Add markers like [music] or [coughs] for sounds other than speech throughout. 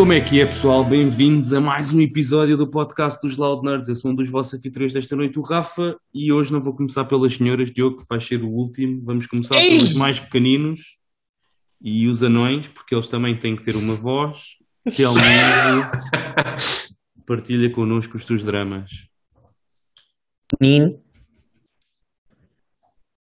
Como é que é, pessoal? Bem-vindos a mais um episódio do podcast dos Loud Nerds. Eu sou um dos vossos anfitriões desta noite, o Rafa, e hoje não vou começar pelas senhoras, Diogo, que vai ser o último. Vamos começar Ei! pelos mais pequeninos e os anões, porque eles também têm que ter uma voz. Telmo, partilha connosco os teus dramas. Menino.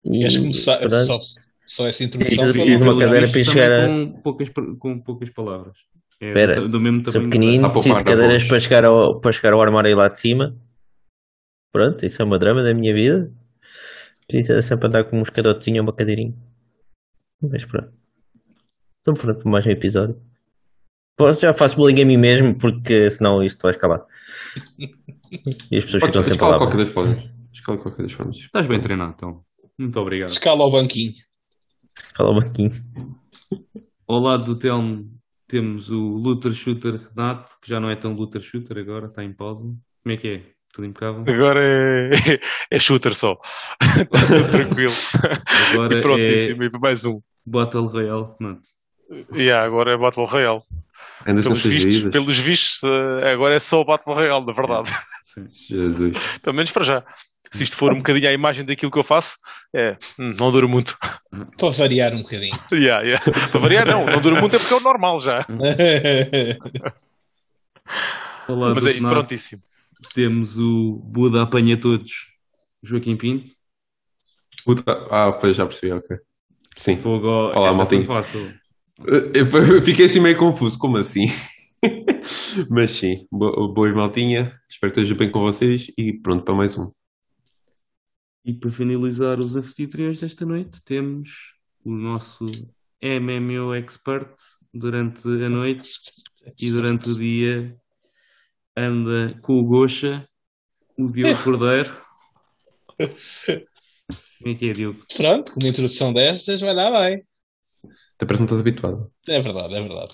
E, Queres começar? Só, só essa introdução. eu preciso de uma cadeira para com poucas, com poucas palavras. É Espera, do, do mesmo Sou tamanho. pequenino, Dá para preciso de da cadeiras para chegar, ao, para chegar ao armário lá de cima. Pronto, isso é uma drama da minha vida. Precisa sempre andar com um escadotezinho ou uma cadeirinha. Mas pronto. Então pronto, mais um episódio. Posso, já faço bullying a mim mesmo, porque senão isto vai escalar. E as pessoas ficam Pode sem escala qualquer das formas. Escala qualquer das formas. Estás bem treinado, então. Muito obrigado. Escala ao banquinho. Fala um pouquinho. Ao lado do Telmo temos o Luther Shooter Renato, que já não é tão Luther Shooter agora, está em pausa. Como é que é? Tudo impecável? Agora é, [laughs] é shooter só. [laughs] Tranquilo. Agora e pronto, é- e mais um. Battle Royale Renato. E agora é Battle Royale. Pelos vistos, pelos vistos, eh, agora é só Battle Royale, na verdade. Jesus. Pelo menos para já. Se isto for um bocadinho a imagem daquilo que eu faço, é, hum, não dura muito. Para variar um bocadinho. [laughs] Yeah, yeah. Para variar, não. Não dura muito é porque é o normal já. Lado Mas é isso, prontíssimo. temos o Buda Apanha Todos, Joaquim Pinto. Puta- Ah, pois já percebi, ok. Sim. Fogo, Olá, essa foi maltinho. fácil. Eu eu fiquei assim meio confuso, como assim? [laughs] Mas sim, bo- boas maltinha. Espero que esteja bem com vocês e pronto para mais um. E para finalizar os anfitriões desta noite, temos o nosso MMO Expert durante a noite e durante o dia anda com o Gocha, o Diogo [laughs] Cordeiro. Como é que é, Diogo? Pronto, com uma introdução destas vai dar bem. Até parece que não estás habituado. É verdade, é verdade.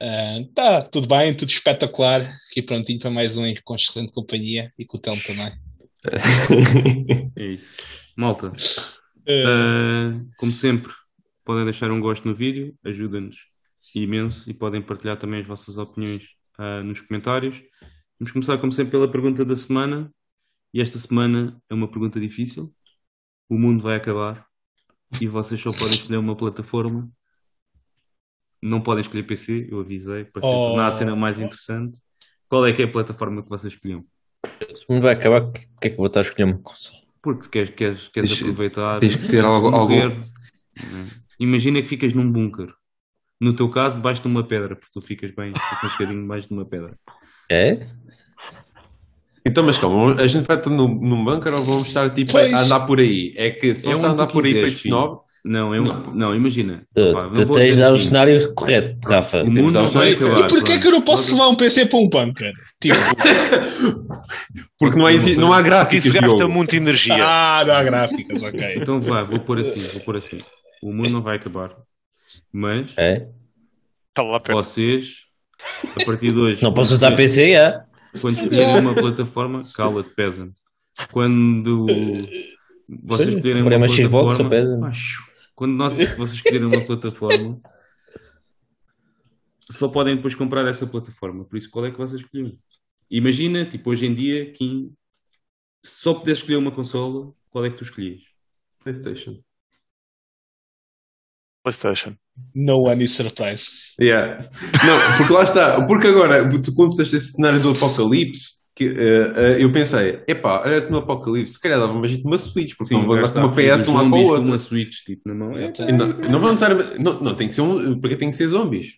Ah, tá, tudo bem, tudo espetacular. Aqui prontinho para mais um com excelente companhia e com o Telmo também. É isso. [laughs] Malta, ah, como sempre, podem deixar um gosto no vídeo, ajuda-nos imenso e podem partilhar também as vossas opiniões ah, nos comentários. Vamos começar, como sempre, pela pergunta da semana. E esta semana é uma pergunta difícil. O mundo vai acabar e vocês só podem escolher uma plataforma. Não podem escolher PC, eu avisei, para ser Oh. tornar a cena mais interessante. Qual é que é a plataforma que vocês escolhiam? Se o mundo vai acabar, o que que é que eu vou estar a escolher uma consola? Porque queres, queres, queres Tens- aproveitar. tens que ter algo- algo-? Imagina que ficas num bunker. No teu caso, debaixo de uma pedra, porque tu ficas bem aconchegadinho debaixo de uma pedra. É? Então, mas calma, a gente vai estar num, num bunker ou vamos estar tipo Pois. a andar por aí? É que se É não onde a andar por aí quiseres, peixe filho. Não, é um, Não. não. imagina. Tu, Pá, tu tens já o assim. cenário correto, Rafa. O mundo não vai e acabar. porquê é que eu não posso levar um PC para um bunker? Tipo, porque não, há, não há isso gasta Diogo. muita energia. ah, não há gráficas, ok. Então vai, vou pôr assim, vou pôr assim. O mundo não vai acabar. Mas É? Vocês, a partir de hoje, Não posso usar PC, é? quando escolherem uma plataforma, cala-te, peasant. Quando vocês escolherem uma uma Xbox, quando nós, [laughs] vocês escolherem uma plataforma, só podem depois comprar essa plataforma. Por isso, qual é que vocês escolhem? Imagina, tipo, hoje em dia, Kim, se só pudesse escolher uma consola, qual é que tu escolhias? PlayStation. PlayStation. No one is surprised. Yeah. Não, porque lá está, porque agora, tu puseste esse cenário do apocalipse, que, eh, eh, eu pensei, epá, olha no apocalipse, se calhar dava-me de uma Switch, porque não vou andar com uma PS de um lado para o com outro. uma Switch, tipo, na mão. É, Não, não vão necessariamente, não, não, tem que ser um, porque tem que ser zombies.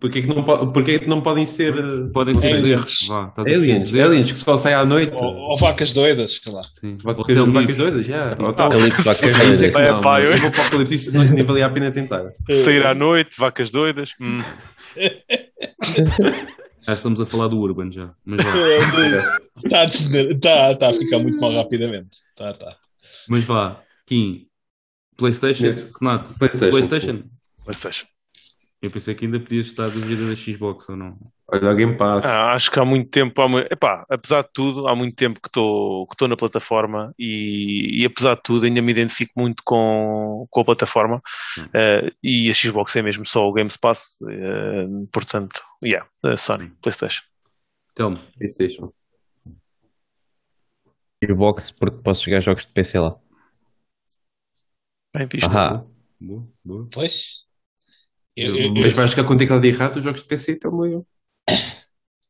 Porque é que não, po- porque é que não podem ser eh, podem ser Aliens. erros. Vá, aliens, aliens que só saem à noite. Ou, ou vacas doidas, que lá. Sim. Vacas, Ou doidas, já. Então- Apocalipse, vacas [laughs] isso é que doidas. não, É, pá, eu- no apocalipse isso não, nem valia a pena tentar. [laughs] Sair à noite, vacas doidas. hum. [laughs] Já estamos a falar do Urban já. Mas vá, [laughs] Está a, desner- tá, tá a ficar muito mal rapidamente. Tá, tá. mas vá. Kim, PlayStation, Nesse- Renato, PlayStation. PlayStation. PlayStation. Eu pensei que ainda podias estar a dúvida da Xbox ou não. Olha, o Game Pass. Ah, acho que há muito tempo, há epá, apesar de tudo, há muito tempo que estou que na plataforma e, e apesar de tudo ainda me identifico muito com, com a plataforma Eh, e a Xbox é mesmo só o Game Pass, eh, portanto, yeah, Sony, Playstation. Então, PlayStation. Xbox porque posso jogar jogos de PC lá. Bem visto. Ahá. boa, boa. Pois. Eu- Eu, eu, Mas vais ficar com teclado de errado os jogos de PC também.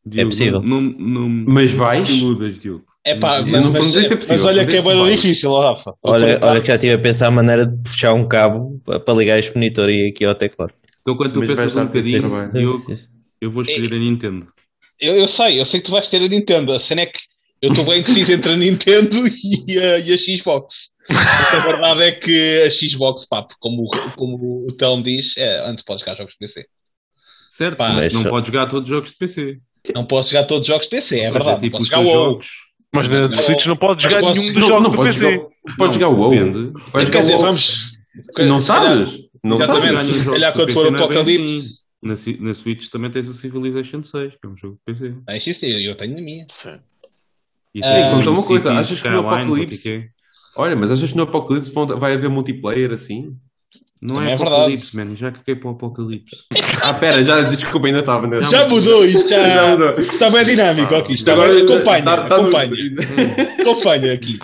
Diogo, possível. Não, não, não, Mas vais? te iludas, Diogo. é pá, mas, não mas, é mas possível, olha que é bem difícil, ó, Rafa. Olha, olha que já estive a pensar a maneira de puxar um cabo pa- para ligar este monitor e aqui ao teclado. Então, quando tu Mas pensas um bocadinho. Diogo, eu vou escolher a Nintendo. Eu, eu sei, eu sei que tu vais ter a Nintendo. A cena é que eu estou bem indeciso entre a Nintendo [laughs] e a, e a Xbox. A verdade é que a Xbox, pá, como, o- como o Telmo diz, é, antes podes jogar jogos de PC. Certo, Pá, mas mas não só- podes jogar todos os jogos de PC. Não posso jogar todos os jogos de PC, é seja, verdade. tipo posso os jogar jogos. Mas na Switch não pode mas jogar posso- nenhum dos Não, jogos não do podes PC. jogar. Podes Não, jogar o WoW. Quer jogar dizer, WoW. vamos. Não sabes? Não Exatamente. sabes? Se calhar quando for o não é Apocalipse- assim. Na, na Switch também tens o Civilization 6, que é um jogo de PC. Ah, isso sim, eu tenho na minha. Sim. E Ah, tens conta uma coisa, achas que no Apocalipse- é é? Olha, mas achas que no Apocalipse vai haver multiplayer assim? Não Também é é verdade. Apocalipse, man. Já que é para o Apocalipse. [laughs] Ah, pera, já desculpa, ainda estava. Né? Já mudou isto, já, [laughs] Já mudou. está bem dinâmico aqui. Está Agora bem, acompanha, tá- tá no- acompanha, [laughs] acompanha aqui.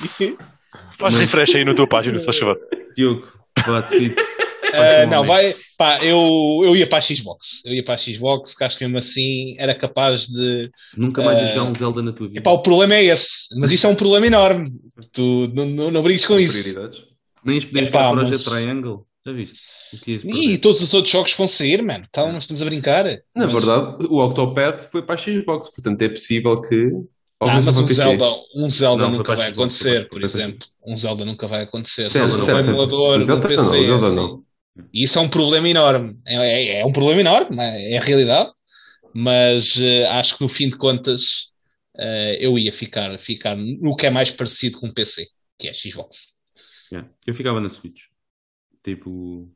Faz refresh aí na tua página, se faz favor. Diogo, vá, decide. Ah, um não, vai, pá, eu, eu ia para a Xbox. Eu ia para a Xbox, que acho que mesmo assim era capaz de. Nunca mais a jogar um Zelda na tua vida. Epá, o problema é esse, mas isso é um problema enorme. Tu não, não, não brinques com isso. Prioridades. Nem podias jogar Project mas- Triangle. Já viste? O que ias E perder? todos os outros jogos vão sair, mano. Então, nós estamos a brincar. Na Mas- verdade, o Octopath foi para a Xbox, portanto é possível que. Ah, mas um PC. Zelda, um Zelda Não, nunca vai acontecer, por exemplo. Um Zelda nunca vai acontecer. Certo, certo, certo. emulador, Zelda no não, PC, Zelda assim. não. E isso é um problema enorme. É, é- é um problema enorme, é é a realidade. Mas eh, acho que no fim de contas eh, eu ia ficar, ficar no que é mais parecido com o PC, que é a Xbox. Yeah. Eu ficava na Switch. Tipo,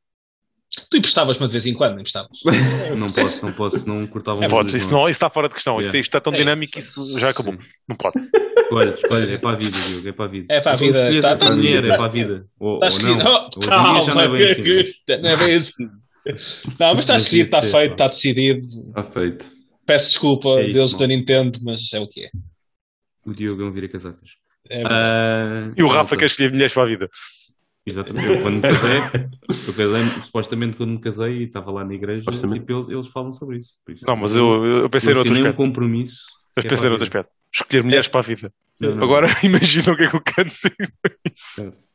Tu emprestavas-me de vez em quando, não emprestavas? [laughs] [laughs] não posso, não posso, não cortava É, podes, isso, não, isso está fora de questão. Isso, Yeah. isto está tão É. dinâmico que isso já acabou. Não pode. Escolhe, escolhe, é para a vida, Diogo, é para a vida. É para a Não vida, tá- é para tá- a dinheiro, é tá- para a vida. Ou, Está ou escrito. não. Oh, já não é calma, bem assim. não é bem assim. [laughs] Não, mas está escrito, está feito, está decidido. Está feito. Peço desculpa, É isso, deuses da. Nintendo, mas é o que é. O Diogo é um vira-casacas. É Ah, E o Rafa quer escolher mulheres para a vida. Exatamente. Eu, quando me casei, [laughs] eu casei, supostamente quando me casei e estava lá na igreja, tipo, eles, eles falam sobre isso. Isso Não, mas eu, eu pensei eu noutro assinei um aspecto. compromisso. Mas é pensei a vida. aspecto. Escolher mulheres para a vida. Não, não, Agora [laughs] imagina o que é que eu quero dizer. Certo.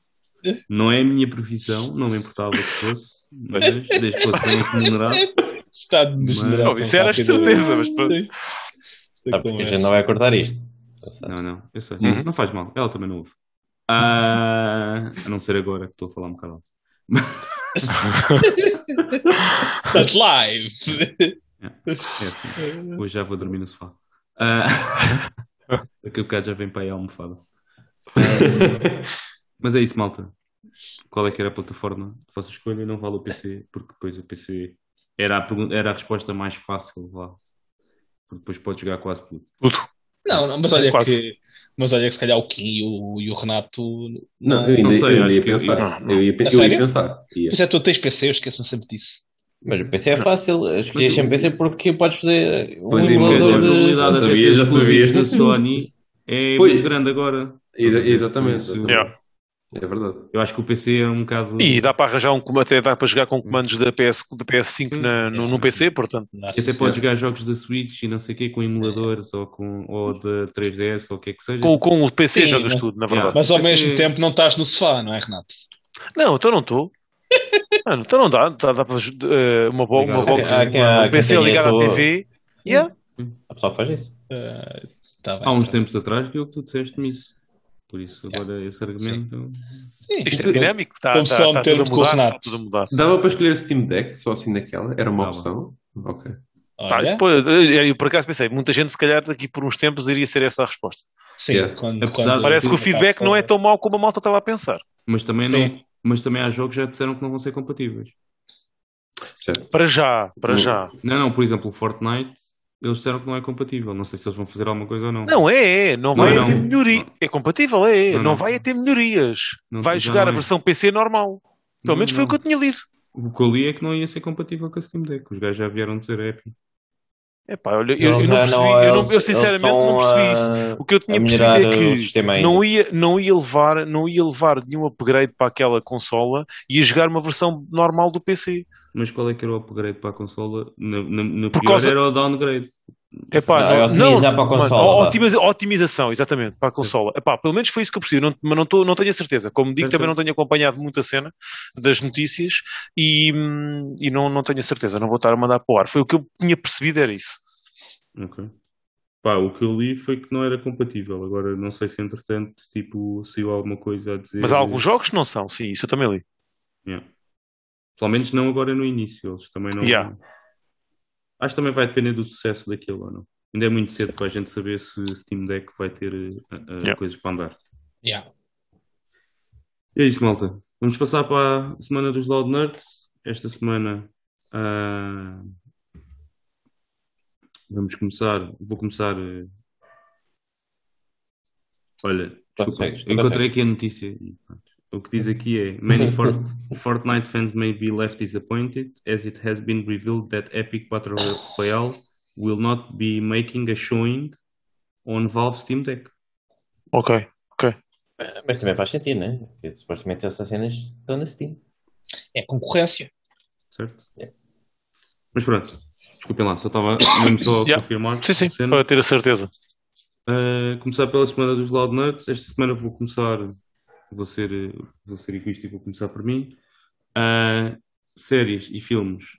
Não é a minha profissão, não me importava que fosse, mas desde que fosse bem remunerado. Está de degenerar. Não, isso era de certeza, mas pronto. Sabe porque a gente não vai cortar isto. Não, não, eu sei. Uhum. Não faz mal, ela também não ouve. Ah, a não ser agora que estou a falar um bocado alto. [laughs] Está live. É assim. Hoje já vou dormir no sofá. Ah, [laughs] daqui a bocado já vem para aí a almofada. [laughs] Mas é isso, malta. Qual é que era a plataforma de escolha? E não vale o PC, porque depois o PC era a, pergun- era a resposta mais fácil lá. Porque depois pode jogar quase tudo. Tudo. Não, não, mas olha Quase. que. Mas olha que se calhar o Kim e o, e o Renato. Não, Não, eu ainda, não sei, eu ainda ia que- pensar. não, Eu ia, eu ia pensar. Ia. Pois é, tu tens PC, eu esqueço-me sempre disso. Mas o PC é fácil. Escolhi sempre PC porque podes fazer um Pois é, a emulador de. Já sabia, já sabia. da Sony é Pois. muito grande agora. Por Exatamente. exatamente. Yeah. É verdade. Eu acho que o PC é um bocado. E dá para arranjar um comando, até dá para jogar com comandos da, PS, da PS5 na, no, no PC, portanto. E até sim, pode jogar jogos da Switch e não sei o quê com emuladores ou, com, ou da 3DS ou o que é que seja. Com, com o PC Sim, jogas mas- tudo, na Yeah. verdade. Mas ao PC mesmo tempo não estás no sofá, não é, Renato? Não, então não estou. [laughs] Mano, então não dá. Dá, dá para eh, uma, bo uma box, Há quem- há um PC ligado à tua- TV. Yeah. A pessoa que faz isso. Uh, tá bem, Há uns tá. tempos atrás, Diogo, tu disseste-me isso. Por isso, agora esse argumento. Sim, Isto é dinâmico, está, como está, só está meter tudo a mudar. Renato. Está tudo a mudar. Dava para escolher Steam Deck só assim naquela? Era uma Dava. opção? Ok. Tá, pô, eu, eu por acaso pensei, muita gente se calhar daqui por uns tempos iria ser essa a resposta. sim, Yeah. quando, Apesar quando- Parece que o feedback não é tão mau como a malta estava a pensar. Mas também, Sim. não, mas também há jogos que já disseram que não vão ser compatíveis. Certo. Para já, para já. Não, não, por exemplo, o Fortnite Eles disseram que não é compatível. Não sei se eles vão fazer alguma coisa ou não. Não é, é. não, Não, vai não. a ter melhoria. Não. É compatível, é. Não, Não, não. vai a ter melhorias. Não, vai jogar não a é. versão PC normal. Pelo Não, menos foi não. o que eu tinha lido. O que eu li é que não ia ser compatível com a Steam Deck. Os gajos já vieram dizer é Epic. Epá, olha, eu, eu não percebi, não- eu, não- eles- eu sinceramente não percebi isso. O que eu tinha percebido é que não ia, não, ia levar, não ia levar nenhum upgrade para aquela consola e ia jogar uma versão normal do PC. Mas qual é que era o upgrade para a consola? No, no, no Por pior causa- era o downgrade. Epá, Não, é otimizar para a mano, consola, otimiza- otimização, exatamente, para a consola. Epá, pelo menos foi isso que eu percebi, não, mas não, tô, não tenho a certeza. Como digo, Certo. também não tenho acompanhado muito a cena das notícias e, e não, não tenho a certeza, não vou estar a mandar para o ar. Foi o que eu tinha percebido, era isso. Ok. Pá, o que eu li foi que não era compatível. Agora não sei se entretanto tipo, saiu alguma coisa a dizer. Mas há alguns jogos que não são, sim, isso eu também li. Yeah. Pelo menos não agora no início. Eles também não. Yeah. Acho que também vai depender do sucesso daquilo ou não. Ainda é muito cedo para a gente saber se Steam Deck vai ter eh, eh, Yeah. coisas para andar. Yeah. É isso, malta. Vamos passar para a semana dos Loud Nerds. Esta semana ah, vamos começar. Vou começar. Olha, desculpa, Consegues, tu encontrei aqui a notícia. e. O que diz aqui é: Many Fort- [laughs] Fortnite fans may be left disappointed as it has been revealed that Epic Battle Royale will not be making a showing on Valve Steam Deck. Ok, ok. Mas também faz sentido, né? Porque supostamente essas cenas estão na Steam. É concorrência. Certo? É. Mas pronto, desculpem lá, só estava mesmo só a Yeah. confirmar. Sim, sim, cena. para ter a certeza. Uh, começar pela semana dos Loud Nerds. Esta semana vou começar, vou ser, vou ser egoísta e vou começar por mim. Uh, séries e filmes,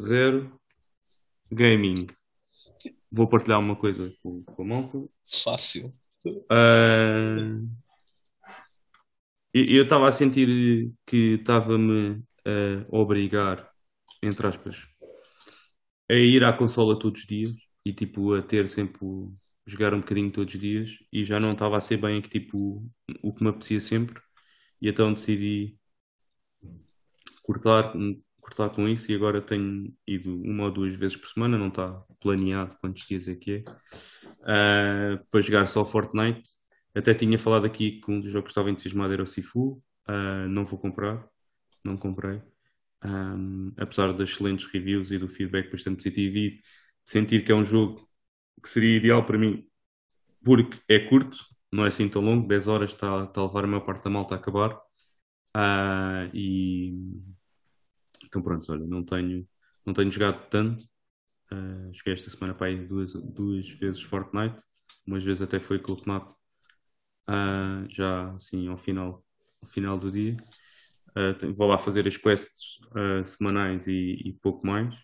zero. Gaming, vou partilhar uma coisa com, com a malta. Fácil. Uh, eu estava a sentir que estava-me a obrigar, entre aspas, a ir à consola todos os dias e tipo a ter sempre o- jogar um bocadinho todos os dias e já não estava a ser bem que tipo o que me apetecia sempre e então decidi cortar, cortar com isso e agora tenho ido uma ou duas vezes por semana, não está planeado quantos dias é que é, ah, para jogar só Fortnite. Até tinha falado aqui que um dos jogos que estava entusiasmado era o Sifu, ah, não vou comprar, não comprei. Um, apesar das excelentes reviews e do feedback bastante positivo e de sentir que é um jogo que seria ideal para mim porque é curto, não é assim tão longo, 10 horas está, está a levar a maior parte da malta a acabar. Ah, e então pronto, olha, não tenho, não tenho jogado tanto. Ah, joguei esta semana para aí duas, duas vezes Fortnite, umas vezes até foi com o Renato, ah, já assim ao final, ao final do dia. Uh, vou lá fazer as quests uh, semanais e, e pouco mais.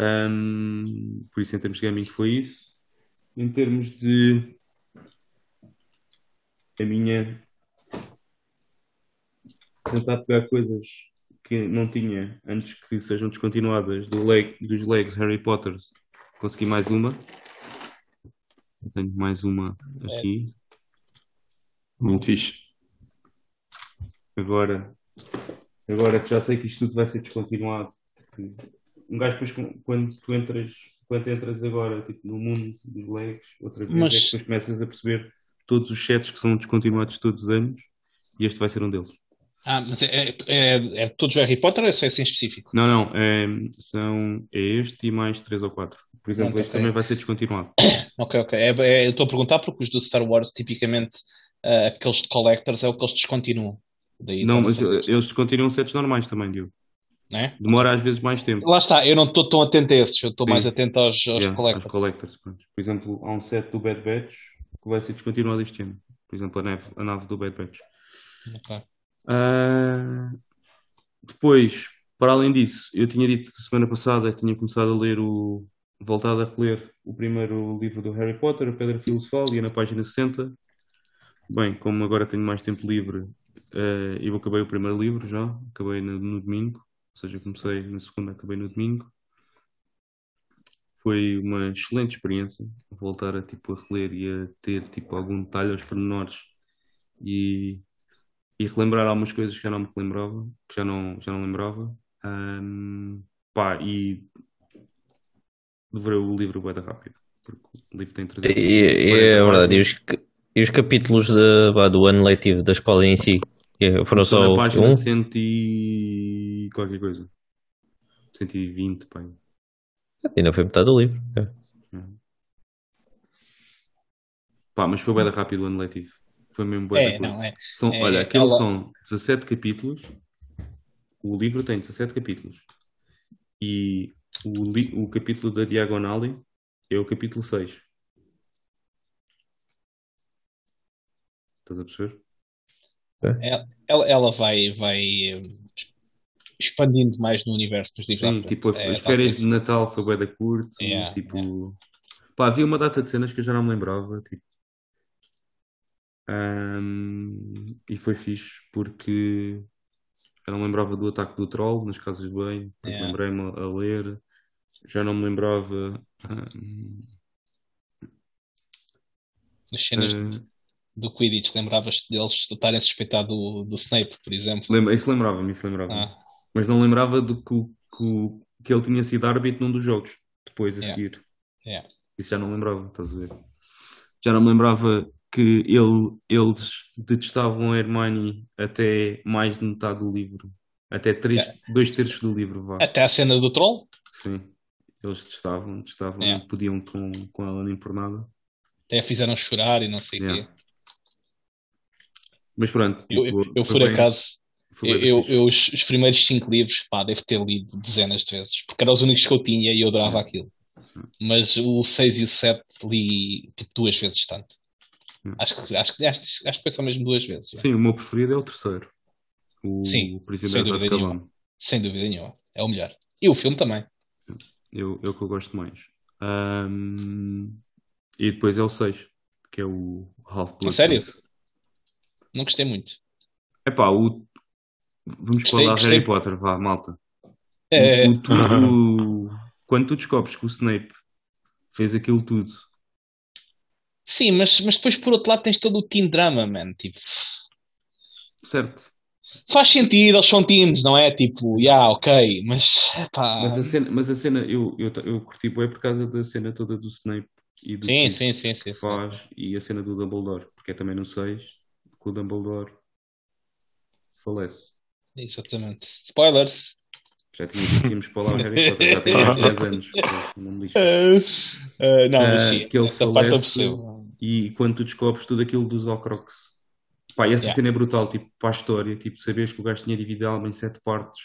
Um, por isso, em termos de gaming, foi isso. Em termos de a minha tentar pegar coisas que não tinha antes que sejam descontinuadas do leg, dos legs Harry Potter, consegui mais uma. Eu tenho mais uma aqui. Muito fixe. Agora, agora que já sei que isto tudo vai ser descontinuado, um gajo depois quando tu entras, quando entras agora tipo, no mundo dos legs, outra vez Mas- é que depois começas a perceber todos os sets que são descontinuados todos os anos e este vai ser um deles. Ah, mas é, é, é todos Harry Potter ou é só esse em específico? Não, não, é, são, é este e mais três ou quatro. Por exemplo, este ok. também vai ser descontinuado. [coughs] Ok, ok. É, é- eu estou a perguntar porque os do Star Wars, tipicamente, ah, aqueles de collectors é o que eles descontinuam. Daí Não, mas eles descontinuam sets normais também, Diogo. Não é? Demora às vezes mais tempo. Lá está, eu não estou tão atento a esses, eu estou mais atento aos, aos Yeah, collectors. aos collectors. Por exemplo, há um set do Bad Batch que vai ser descontinuado este ano. Por exemplo, a nave, a nave do Bad Batch. Ok. Ah, depois, para além disso, eu tinha dito semana passada que tinha começado a ler o. voltado a reler o primeiro livro do Harry Potter, A Pedra Filosofal, e é na página 60. Bem, como agora tenho mais tempo livre, ah, eu acabei o primeiro livro já, acabei no, no domingo, seja, comecei na segunda, acabei no domingo. Foi uma excelente experiência voltar a tipo a reler e a ter tipo algum detalhe aos pormenores e e relembrar algumas coisas que já não me lembrava, que já não, já não lembrava. Ahm, pá, e devorei o livro da rápido. Porque o livro tem 300 E, e é da verdade. E os, e os capítulos de, do ano letivo da escola em si? Foram só Estou na página um? 100 e qualquer coisa. 120, pai. Ainda foi metade do livro. Ok. Pá, mas foi bué da rápido o ano letivo. Foi mesmo bué É, da curto. não, é. São, É, olha, aqueles ela- são 17 capítulos. O livro tem 17 capítulos. E o, li- o capítulo da Diagonale é o capítulo 6. Estás a perceber? Ela, ela vai, vai expandindo mais no universo dos livros Sim, tipo, as, É, as férias de Natal foi bué da curto. Yeah, tipo... Pá, havia uma data de cenas que eu já não me lembrava. Tipo... Ahm, e foi fixe porque eu não me lembrava do ataque do troll nas casas de banho. Depois Yeah. lembrei-me a, ler. Já não me lembrava. ahm, As cenas eh, de- do Quidditch, lembravas deles de estarem a suspeitar do, do Snape, por exemplo? lembra- isso lembrava-me, isso lembrava-me. Ah, Mas não lembrava do que, que, que ele tinha sido árbitro num dos jogos. Depois a Yeah. seguir. yeah. Isso já não lembrava, estás a ver? Já não me lembrava que ele, eles detestavam a Hermione até mais de metade do livro. Até três, dois terços do livro, vá. Até a cena do troll? Sim. Eles detestavam, detestavam, Yeah. não podiam com, com ela nem por nada. Até a fizeram chorar e não sei o Yeah. quê. Mas pronto, Eu, tipo, eu, foi por bem- acaso, eu, eu, eu os, os primeiros cinco livros, pá, devo ter lido dezenas de vezes, porque eram os únicos que eu tinha e eu adorava aquilo. Mas o 6 e o 7 li tipo duas vezes tanto. Hum. Acho que, acho, que, acho, acho que foi só mesmo duas vezes. já. Sim, o meu preferido é o terceiro. O, Sim, o Prisioneiro sem de dúvida nenhuma. Sem dúvida nenhuma. É o melhor. E o filme também. Eu, é o que eu gosto mais. Ahm, e depois é o 6, que é o Half-Blood A sério? Não gostei muito. Epá, o... vamos Gostei- falar de. Harry Potter, vá, malta. É, O- o- tu- o- Quando tu descobres que o Snape fez aquilo tudo, sim, mas, mas depois por outro lado tens todo o teen drama, man. Tipo, certo? faz sentido, eles são teens, não é? Tipo, yeah, ok, mas pá. Mas a cena, mas a cena eu, eu, eu curti bué por causa da cena toda do Snape e do Sim, sim, sim, sim, que sim. faz e a cena do Dumbledore, porque é também no 6 que o Dumbledore falece. Exatamente. Spoilers. Já tínhamos, tínhamos para lá o Harry Potter, já tem mais de 10 anos. Não me lixo. Uh, [laughs] não, mas sim, que ele falece e quando tu descobres tudo aquilo dos Horcrux pá, e essa Yeah. cena é brutal, tipo, para a história tipo, saberes que o gajo tinha dividido a alma em sete partes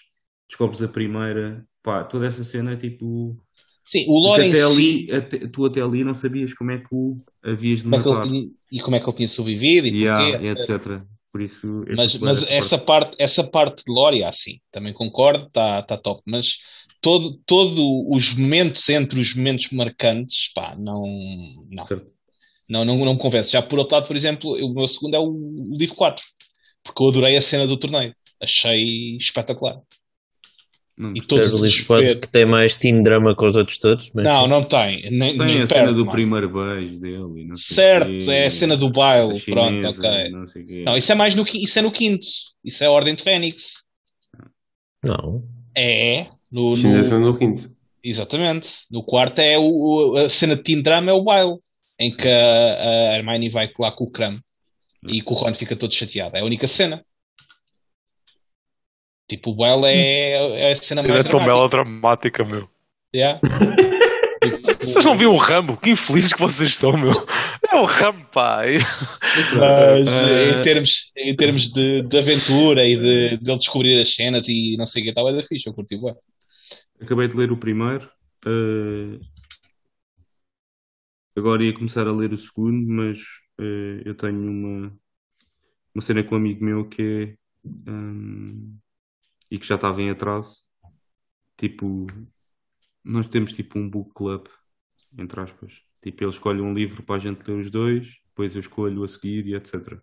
descobres a primeira pá, toda essa cena, tipo Sim, o lore até si, ali, até- tu até ali não sabias como é que o havias de como é que matar tinha, e como é que ele tinha sobrevivido e Yeah, porquê, etc. etc. Por isso, Mas, mas essa parte, essa parte de lore, ah, sim, também concordo, está tá top. Mas todo, todo os momentos entre os momentos marcantes, pá, não, não, certo? não, não, não me convence. Já por outro lado, por exemplo, o meu segundo é o, o livro 4, porque eu adorei a cena do torneio, achei espetacular. Não E todos o os livro 4 desespero. que tem mais teen drama com os outros todos. Mas Não, não tem, nem, Tem nem a cena perto, do mano. primeiro beijo dele não sei o Certo, quê, é a cena do baile, chinesa, pronto, ok. não sei o quê. Não, isso é mais no, isso é no quinto, isso é a Ordem de Fênix. Não. É, no, no- Chinesa no quinto. Exatamente. No quarto é o, o- a cena de teen drama é o baile, em que a, a Hermione vai lá com o creme e que o Ron fica todo chateado. É a única cena. Tipo, o baile é, é a cena mais é tão dramática. melodramática, meu. Yeah. [laughs] Vocês não viram o Rambo? Que infelizes que vocês são, meu. É o Rambo, pá. Mas Eh, em termos, em termos de, de aventura e de, de ele descobrir as cenas e não sei o que tal, é da fixe, eu curti bué. Acabei de ler o primeiro. eh, agora ia começar a ler o segundo, mas eh, eu tenho uma, uma cena com um amigo meu que é. hum, e que já estava em atraso. Tipo, nós temos tipo um book club, entre aspas. Tipo, ele escolhe um livro para a gente ler os dois, depois eu escolho a seguir e etc.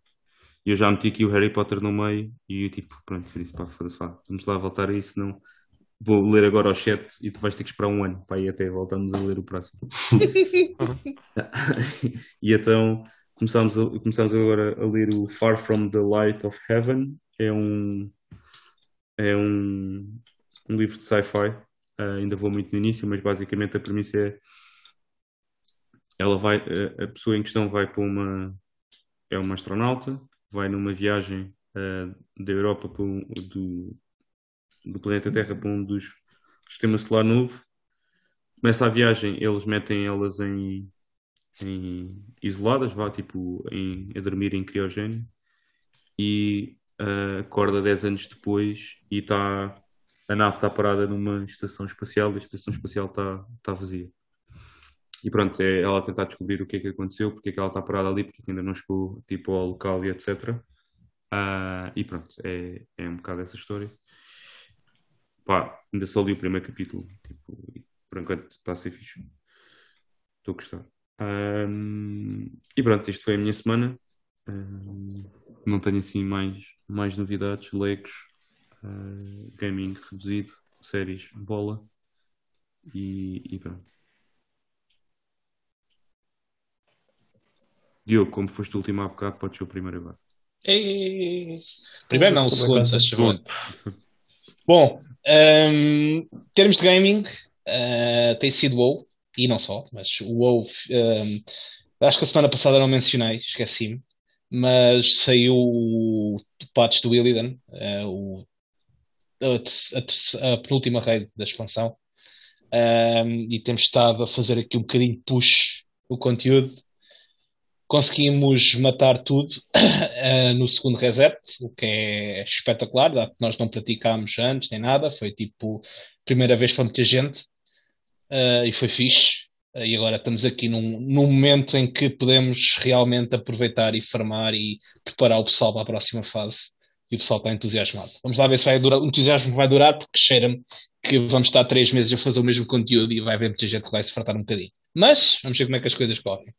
E eu já meti aqui o Harry Potter no meio e eu tipo, pronto, disse, pá, foda-se, vamos lá voltar a isso, não vou ler agora o chat e tu vais ter que esperar um ano para ir até voltarmos a ler o próximo. [laughs] e então começámos, a, começámos agora a ler o Far From the Light of Heaven, é um, é um, um livro de sci-fi uh, ainda vou muito no início, mas basicamente a premissa é ela vai, a, a pessoa em questão vai para uma é uma astronauta, vai numa viagem uh, da Europa para um, do, do planeta Terra para um dos sistemas solar novo. Começa a viagem, eles metem elas em, em isoladas, vá tipo em, a dormir em criogênio e uh, acorda 10 anos depois e está a nave está parada numa estação espacial e a estação espacial está, está vazia. E pronto, é ela tentar descobrir o que é que aconteceu, porque é que ela está parada ali, porque ainda não chegou tipo, ao local e etc. Uh, ah, e pronto, é, é um bocado essa história. Pá, ainda só li o primeiro capítulo, tipo, por enquanto está a ser fixe. Estou a gostar. Um, e pronto, isto foi a minha semana. Um, não tenho assim mais, mais novidades, legos, uh, gaming reduzido, séries, bola e, e pronto. Diogo, como foste o último há bocado, podes ser o primeiro agora. Ei, primeiro não, o segundo, se segundo. Bom, um, termos de gaming, uh, tem sido WoW, e não só, mas o WoW, um, acho que a semana passada não mencionei, esqueci-me, mas saiu o patch do Illidan, uh, o, a, a, a, penúltima raid da expansão, um, e temos estado a fazer aqui um bocadinho push o conteúdo. Conseguimos matar tudo uh, [coughs] no segundo reset, o que é espetacular, dado que nós não praticámos antes nem nada, foi tipo primeira vez para muita gente uh, e foi fixe. Uh, e agora estamos aqui num, num momento em que podemos realmente aproveitar e farmar e preparar o pessoal para a próxima fase. E o pessoal está entusiasmado. Vamos lá ver se vai durar, o entusiasmo vai durar, porque cheira-me que vamos estar três meses a fazer o mesmo conteúdo e vai haver muita gente que vai se fartar um bocadinho. Mas vamos ver como é que as coisas correm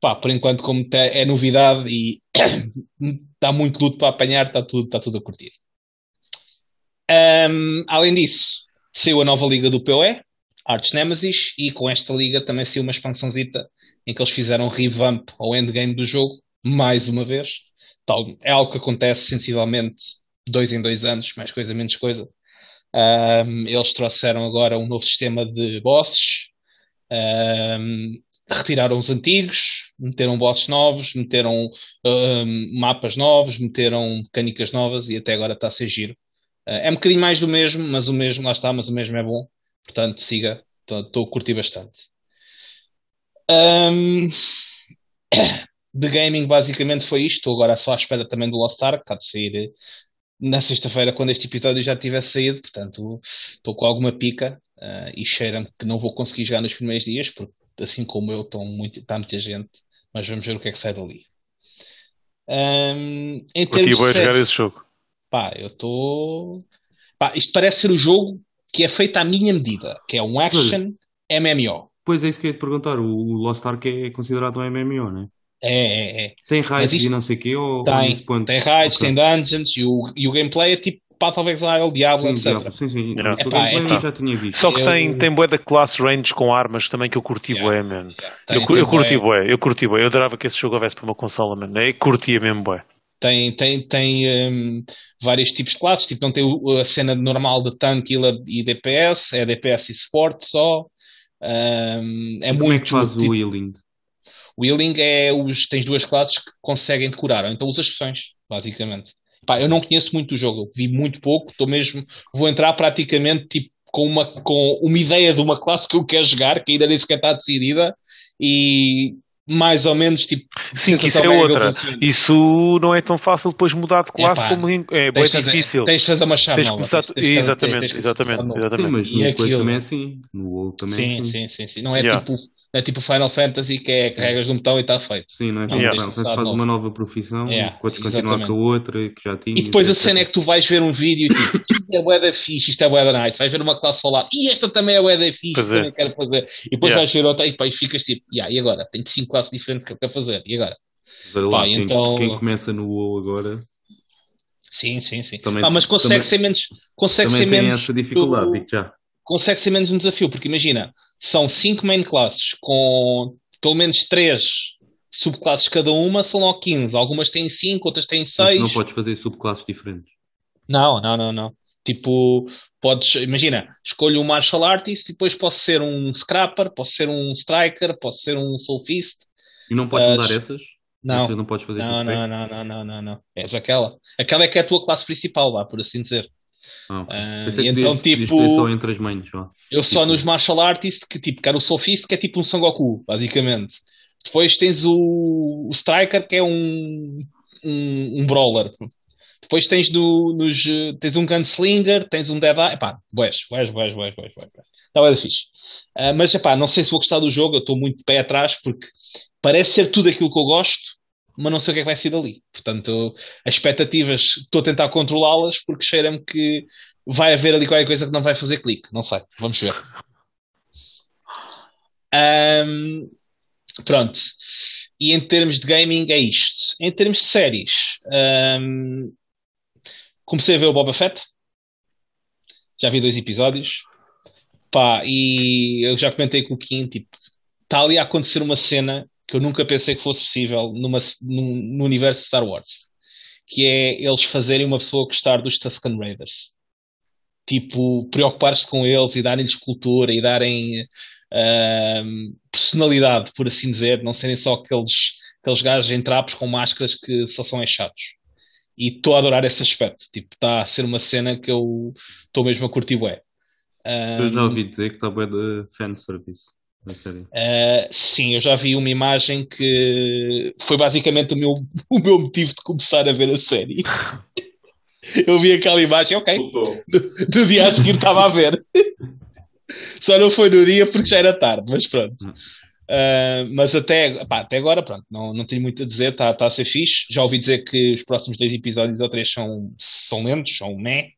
pá, por enquanto, como é novidade e [coughs] dá muito luto para apanhar, está tudo, está tudo a curtir. Um, além disso, saiu a nova liga do PoE, Arch Nemesis, e com esta liga também saiu uma expansãozita em que eles fizeram revamp ao endgame do jogo, mais uma vez. Tal, é algo que acontece sensivelmente dois em dois anos, mais coisa, menos coisa. Um, eles trouxeram agora um novo sistema de bosses. Um, retiraram os antigos, meteram bosses novos, meteram um, mapas novos, meteram mecânicas novas e até agora está a ser giro. Uh, é um bocadinho mais do mesmo, mas o mesmo, lá está, mas o mesmo é bom. Portanto, siga, estou a curtir bastante. Um, [coughs] de gaming, basicamente foi isto. Estou agora só à espera também do Lost Ark, que há de sair eh, na sexta-feira, quando este episódio já tiver saído. Portanto, estou com alguma pica uh, e cheira-me que não vou conseguir jogar nos primeiros dias, porque assim como eu, estão muito, está muita gente, mas vamos ver o que é que sai dali. Um, em termos de jogar esse jogo. Pá, eu estou. Pá, isto parece ser o jogo que é feito à minha medida, que é um action pois, MMO. Pois é isso que eu ia te perguntar. O Lost Ark é considerado um MMO, não é? É, é, é. Tem raids e não sei o quê? Ou, tem, tem raids, okay. tem dungeons e o, e o gameplay é tipo Path of Exile, Diablo, sim, etc. Diablo, sim, sim. Epá, é, tipo, já tinha visto. Só que eu... tem, tem bué da classe range com armas também que eu curti yeah. bué, man. Yeah. Tem, eu, tem eu curti bué, eu curti bué. Eu adorava que esse jogo houvesse para uma consola, man. Eu curtia mesmo bué. Tem, tem, tem um, vários tipos de classes, tipo, não tem a cena normal de tanque e DPS, é DPS e Sport só. Um, é Como muito, é que faz tipo, o healing? O healing é os. Tens duas classes que conseguem decorar, então usas expressões, basicamente. Pá, eu não conheço muito o jogo, vi muito pouco, estou mesmo, vou entrar praticamente tipo com uma, com uma ideia de uma classe que eu quero jogar, que ainda nem sequer está decidida, e mais ou menos tipo. Sim, que isso é outra. Isso não é tão fácil depois mudar de classe é, pá, como é bem difícil. Tens de fazer uma chave. Tens de começar. Tens, tens, exatamente, tens, exatamente, exatamente. Sim, mas no aquilo... também é assim. No WoW também sim, é assim. Sim, sim, sim. Não é yeah. tipo é tipo Final Fantasy que é carregas de um botão e está feito. Sim, não é? Não, yeah. Fantasy faz uma nova profissão, yeah, podes continuar exatamente. com a outra que já tinha. E depois a cena é que tu vais ver um vídeo e tipo, [laughs] isto é da fixe, isto é da nice, vais ver uma classe falar, e esta também é da fixe, pois também é. quero fazer. E depois yeah. vais ver outra e depois ficas tipo, yeah, e agora? Tenho cinco classes diferentes que eu quero fazer, e agora? Pá, quem, então... quem começa no WoW agora Sim, sim, sim. Também, ah, mas consegue também, ser menos. Consegue também ser tem menos. essa dificuldade, digo já. Consegue ser menos um desafio, porque imagina, são cinco main classes com pelo menos três subclasses cada uma, são logo 15. Algumas têm 5, outras têm 6. Não podes fazer subclasses diferentes. Não, não, não, não. Tipo, podes, imagina, escolho um martial artist e depois posso ser um scrapper, posso ser um striker, posso ser um soul fist. E não podes mudar essas? Não, Você não podes fazer não, não, não, não, não, não, não. És aquela. Aquela é que é a tua classe principal, vá, por assim dizer. Ah, que então, podias tipo- escolher só entre as mães. Eu só Tipo- nos martial artist que tipo, quero o Soul Fist, que é tipo um Sangoku, basicamente. Depois tens o, o Striker, que é um, um, um brawler. Depois tens do, nos, tens um Gunslinger, tens um Dead Eye. Epá, boés, boés, boés, boés, boés, boés. Bem fixe. Ah, mas, epá, não sei se vou gostar do jogo, eu estou muito de pé atrás, porque parece ser tudo aquilo que eu gosto, mas não sei o que é que vai ser dali. Portanto, as expectativas, estou a tentar controlá-las, porque cheira-me que vai haver ali qualquer coisa que não vai fazer clique. Não sei, vamos ver. Ahm, pronto. E em termos de gaming é isto. Em termos de séries, ahm, comecei a ver o Boba Fett. Já vi dois episódios. Pá, e eu já comentei com o Kim, tipo, está ali a acontecer uma cena que eu nunca pensei que fosse possível numa, num- no universo Star Wars. Que é eles fazerem uma pessoa gostar dos Tusken Raiders tipo, preocupar-se com eles e darem-lhes cultura e darem ahm, personalidade, por assim dizer, não serem só aqueles, aqueles gajos em trapos com máscaras que só são chatos. E estou a adorar esse aspecto. Tipo, está a ser uma cena que eu estou mesmo a curtir bué. Eu já ouvi dizer que está bem de fanservice. Uh, sim, eu já vi uma imagem que foi basicamente o meu, [laughs] o meu motivo de começar a ver a série. [laughs] Eu vi aquela imagem, ok, do, do dia a seguir estava a ver. [laughs] Só não foi no dia porque já era tarde, mas pronto. Uh, mas até, pá, até agora, pronto, não, não tenho muito a dizer, está tá a ser fixe. Já ouvi dizer que os próximos dois episódios ou três são, são lentos, são meh,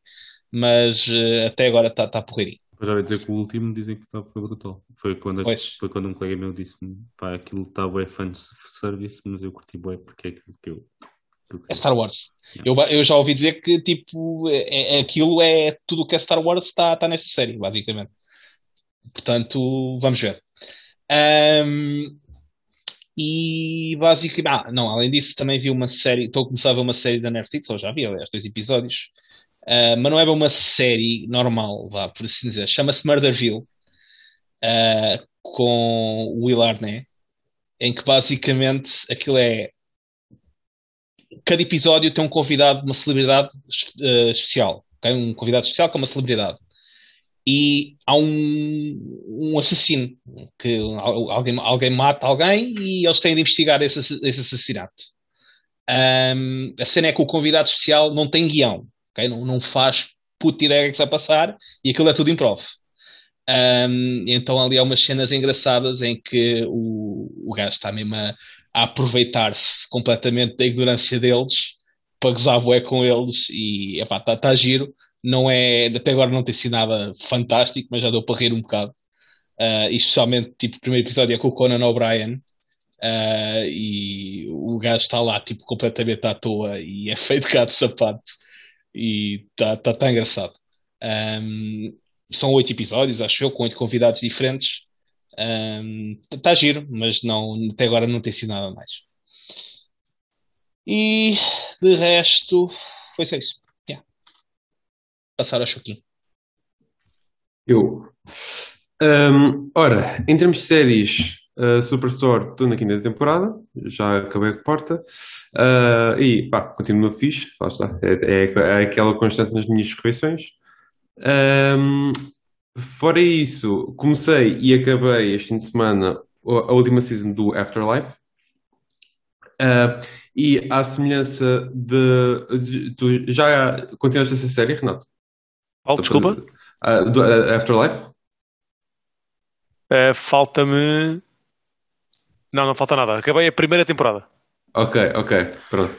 mas uh, até agora está tá porreirinho. Eu já ouvi dizer que o último dizem que foi brutal. Foi quando, Pois. foi quando um colega meu disse-me: pá, aquilo está bué fanservice, mas eu curti bué porque é aquilo que eu. que É queria." Star Wars. Eu, eu já ouvi dizer que tipo, é, é- aquilo é tudo o que é Star Wars está tá nesta série, basicamente. Portanto, vamos ver. Ahm, e basicamente, ah, não, além disso, também vi uma série, estou a começar a ver uma série da Netflix, ou já vi, aliás, dois episódios, Ah, mas não é uma série normal, vá, por assim dizer. Chama-se Murderville, ah, com o Will Arnett, em que basicamente aquilo é cada episódio tem um convidado, uma celebridade eh, especial. ok? Um convidado especial com uma celebridade. E há um, um assassino que al- alguém, alguém mata alguém e eles têm de investigar esse, esse assassinato. Ahm, a cena é que o convidado especial não tem guião, ok? não, não faz puta ideia que é vai passar e aquilo é tudo improv. Ahm, então ali há umas cenas engraçadas em que o, o gajo está mesmo a, a aproveitar-se completamente da ignorância deles para gozar bué com eles e está tá giro. Não é, até agora não tem sido nada fantástico, mas já deu para rir um bocado. E especialmente, tipo, o primeiro episódio é com o Conan O'Brien ah, e o gajo está lá, tipo, completamente à toa e é [laughs] feito cá de sapato e está tá, tá engraçado. Ahm, são oito episódios, acho eu, com oito convidados diferentes. Está giro, mas não, até agora não tem sido nada mais. E de resto, foi só isso. Yeah. Passar ao Choquinho. Eu. Ahm, ora, em termos de séries, uh, Superstore, estou na quinta temporada, já acabei a porta. Ah, e pá, continua fixe, lá está. É, é- é aquela constante nas minhas refeições. Ahm, fora isso, comecei e acabei este fim de semana a última season do Afterlife. Ah, e à semelhança de, de- Tu já continuaste essa série, Renato? Oh, desculpa. Do Afterlife? Eh, Falta-me. Não, não falta nada. Acabei a primeira temporada. Ok, ok, pronto.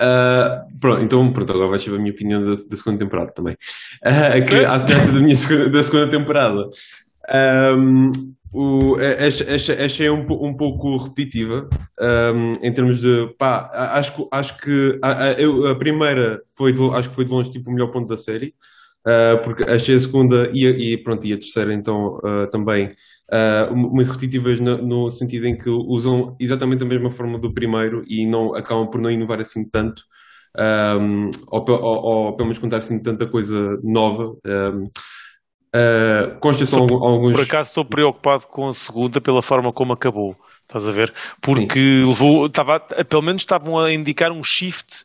Ah, pronto, então pronto, agora vais saber a minha opinião da, da segunda temporada também. Ah, que à semelhança da minha [laughs] segunda, da segunda temporada, o, a- ach- ach- achei um, um pouco repetitiva ahm, em termos de pá, acho, que- acho que a, a- eu- a primeira foi de, acho que foi de longe tipo, o melhor ponto da série. ah, porque achei a segunda e e, pronto, e a terceira então ah, também ah, muito repetitivas no, no sentido em que usam exatamente a mesma forma do primeiro e não acabam por não inovar assim tanto. um, ou, ou, ou pelo menos contar assim tanta coisa nova. Um, uh, consta só algum- alguns. Por acaso estou preocupado com a segunda pela forma como acabou. Estás a ver? Porque levou, estava, pelo menos estavam a indicar um shift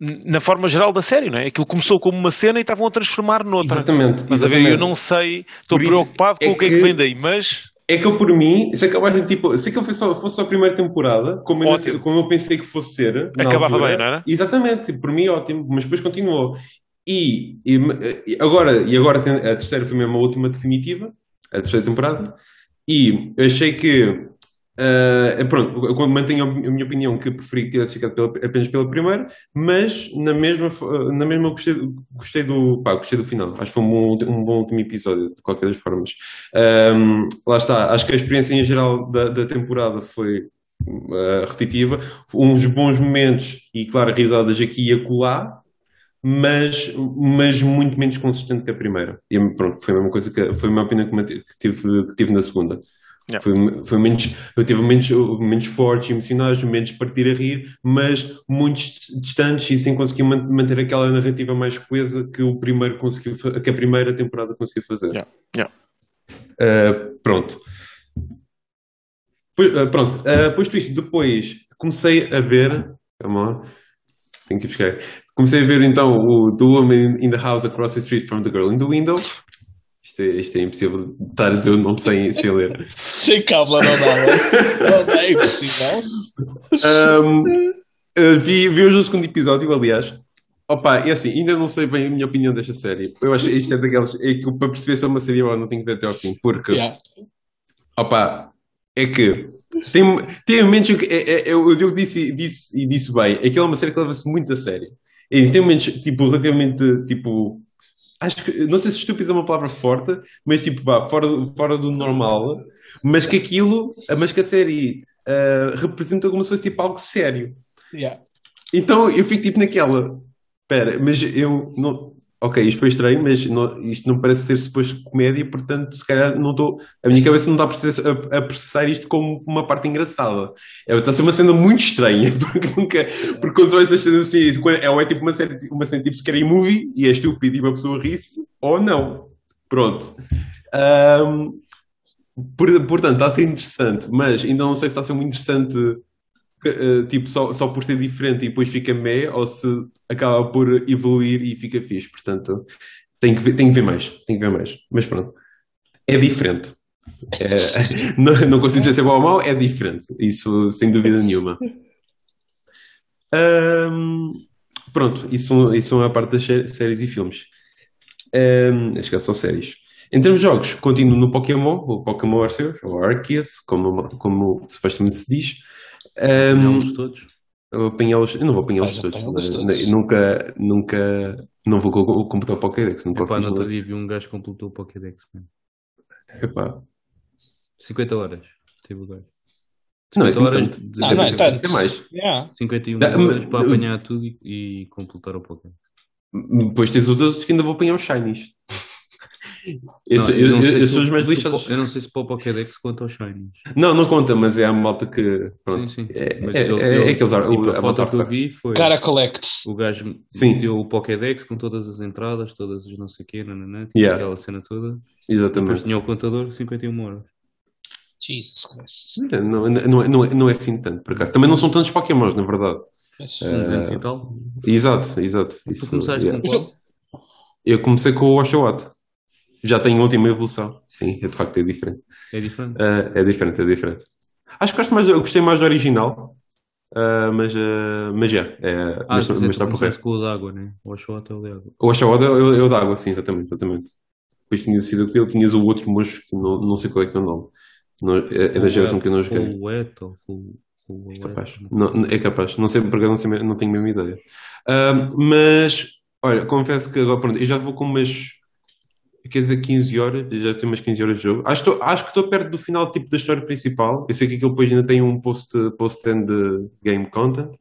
na forma geral da série, não é? Aquilo começou como uma cena e estavam a transformar noutra. Exatamente. Estás a ver? exatamente. Eu não sei, estou preocupado com é o que é que vem daí, mas É que eu, por mim, se acabasse tipo, se aquilo fosse só, fosse só a primeira temporada, como eu, como eu pensei que fosse ser, Acabava altura, bem, não era? Exatamente, por mim ótimo, mas depois continuou. E, e, agora, e agora a terceira foi mesmo a última definitiva, a terceira temporada, e achei que, eh, pronto, eu mantenho a minha opinião que preferi que tivesse ficado pela- apenas pela primeira, mas na mesma, fo- na mesma gostei, gostei, do, pá, gostei do final. Acho que foi um bom, um bom último episódio, de qualquer das formas. Ahm, lá está, acho que a experiência em geral da, da temporada foi uh, repetitiva, uns bons momentos e, claro, risadas aqui e acolá, mas, mas muito menos consistente que a primeira. E pronto, foi a mesma coisa que foi a minha opinião que tive, que tive na segunda. Yeah. Foi, foi eu tive momentos, momentos fortes, emocionais, momentos de partir a rir, mas muito distantes e sem conseguir man- manter aquela narrativa mais coesa que o primeiro conseguiu, que a primeira temporada conseguiu fazer. Yeah, yeah. Uh, pronto. Pois- uh, pronto, uh, posto isto, depois comecei a ver. Lá. Tenho que buscar. Comecei a ver então o The Woman in the House Across the Street from the Girl in the Window. Isto é, isto é impossível de estar a dizer o nome sem, sem ler. [laughs] Sem cábula não dá. Não dá, é impossível. Um, uh, vi, vi hoje o segundo episódio, aliás. Opa, é assim, ainda não sei bem a minha opinião desta série. Eu acho que isto é daqueles. É que para perceber se é uma série ou não tenho que ver até ao fim. Porque, Yeah. opa, é que tem, tem momentos que. É, é, eu, eu disse, disse e disse bem, aquilo é uma série que leva-se muito a sério. E tem momentos, tipo, relativamente. Tipo, acho que. Não sei se estúpido é uma palavra forte, mas tipo, vá, fora, do- fora do normal. Mas que aquilo. Mas que a série ah, representa como se fosse tipo algo sério. Yeah. Então eu fico tipo naquela. Espera, mas eu não. Ok, isto foi estranho, mas não- isto não parece ser suposto comédia, portanto, se calhar não estou. A minha cabeça não está a processar, a, a processar isto como uma parte engraçada. É, está a ser uma cena muito estranha, [laughs] porque nunca. Porque quando essas cenas assim, é, é tipo uma série, uma cena tipo scary movie e é estúpido e uma pessoa ri-se, ou não. Pronto. Por- portanto, está a ser interessante, mas ainda não sei se está a ser muito interessante tipo, só, só por ser diferente e depois fica meh, ou se acaba por evoluir e fica fixe. Portanto, tenho que ver, tenho que ver mais. Tenho que ver mais. Mas pronto, é diferente. É, [laughs] não, não consigo dizer se é bom ou mau, é diferente. Isso sem dúvida nenhuma. Ahm, pronto, isso, isso são a parte das sé- séries e filmes. Um, acho que é só séries. Em termos de jogos, continuo no Pokémon, o Pokémon Arceus, ou Arceus, como, como supostamente se diz. Um, Apanhá-los todos. eu apanhá-los, eu não vou apanhá-los Ah, todos. todos. Nunca, nunca, não vou co- completar o Pokédex. Nunca Epá, fiz no outro nada dia vi um gajo que completou o Pokédex. mano. Epá. 50 horas. Teve o gajo. Não, é 50 assim horas tanto. de- Não, não é tanto. ser mais. Yeah. 51 Dá- horas mas- para apanhar tudo e, e completar o Pokémon. Depois tens os outros que ainda vou apanhar os Shinies. Eu, Não, sou- eu eu- não sei eu se sou os mais lixados. Eu não sei se para o Pokédex conta aos Shinies. Não, não conta, mas é a malta que. Pronto. Sim, sim. É, Mas é, ele- é, ele- é aqueles. tipo, a a foto que eu vi foi Cara collect. o gajo Sim. meteu o Pokédex com todas as entradas, todas as não sei o quê, nananã, tipo Yeah. aquela cena toda. Depois Exatamente. tinha o contador 51 horas. Jesus Christ. Não, não, é- não, é, não é assim tanto, por acaso. Também não são tantos Pokémons, na verdade. Mas- São 200 e tal. Exato, exato. Tu Isso, começaste yeah. com qual? Eu comecei com o Oshawott. Já a última evolução. Sim, é de facto é diferente. É diferente. Ah, é diferente, é diferente. Acho que gosto mais, eu gostei mais do original. Ah, mas, ah, mas já. É, Ah, mas, mas está por com o de água, né? O Oshawott é o de água. O Oshawott é, o- é o da água, sim, exatamente, exatamente. Depois tinha sido aquele, tinhas o outro mojo que não, não sei qual é que é o nome. Não, é, é da geração que eu não joguei. Ou full, full wet. Capaz. Não, não- é capaz. Não sei porque eu não, sei, não tenho a mesma ideia. Ah, mas, olha, confesso que agora, pronto, eu já vou com umas, quer dizer, 15 horas, já tenho umas 15 horas de jogo. Acho, que estou- acho que estou perto do final tipo, da história principal. Eu sei que aquilo depois ainda tem um post, post-end de game content.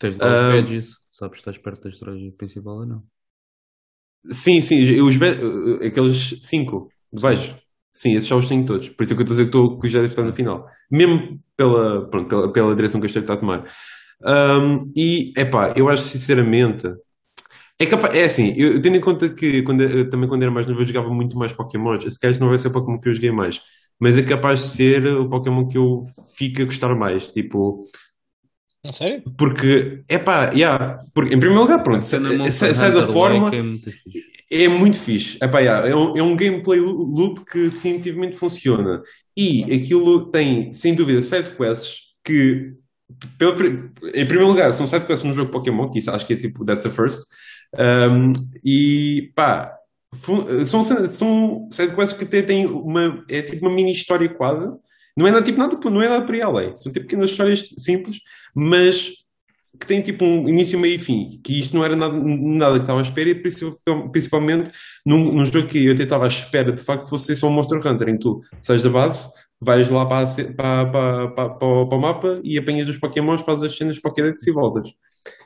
Tens dar os Ah, badges, sabes se estás perto da história principal ou não. Sim, sim, os, aqueles 5 de baixo. Sim, esses já os tenho todos. Por isso é que eu estou a dizer que, estou, que já deve estar no final. Mesmo pela, pronto, pela, pela direção que a história está a tomar. Um, e, epá, eu acho sinceramente. É, capaz, é assim, eu tendo em conta que quando, eu, também quando era mais novo eu jogava muito mais Pokémon. Se calhar não vai ser o Pokémon que eu joguei mais, mas é capaz de ser o Pokémon que eu fico a gostar mais. Tipo, Não sério? porque, epá, yeah, porque, em primeiro lugar, pronto, sai, sai- da forma. Like é muito fixe. É muito fixe. Epá, yeah, é, um, é um gameplay loop que definitivamente funciona. E aquilo tem, sem dúvida, sidequests que, pelo, em primeiro lugar, são sidequests num jogo Pokémon, que isso acho que é tipo That's a First. Um, e pá, são, são sidequests que até têm uma, é tipo uma mini história quase. Não é nada, tipo, nada, não é nada para ir além. São tipo pequenas histórias simples, mas que tem tipo um início, meio e fim, que isto não era nada, nada que estava à espera, e principal- principalmente num, num jogo que eu até estava à espera de facto que fosse só um Monster Hunter, em que tu sais da base, vais lá para, a para, para, para, para o- mapa e apanhas os Pokémons, fazes as cenas Pokédex e voltas.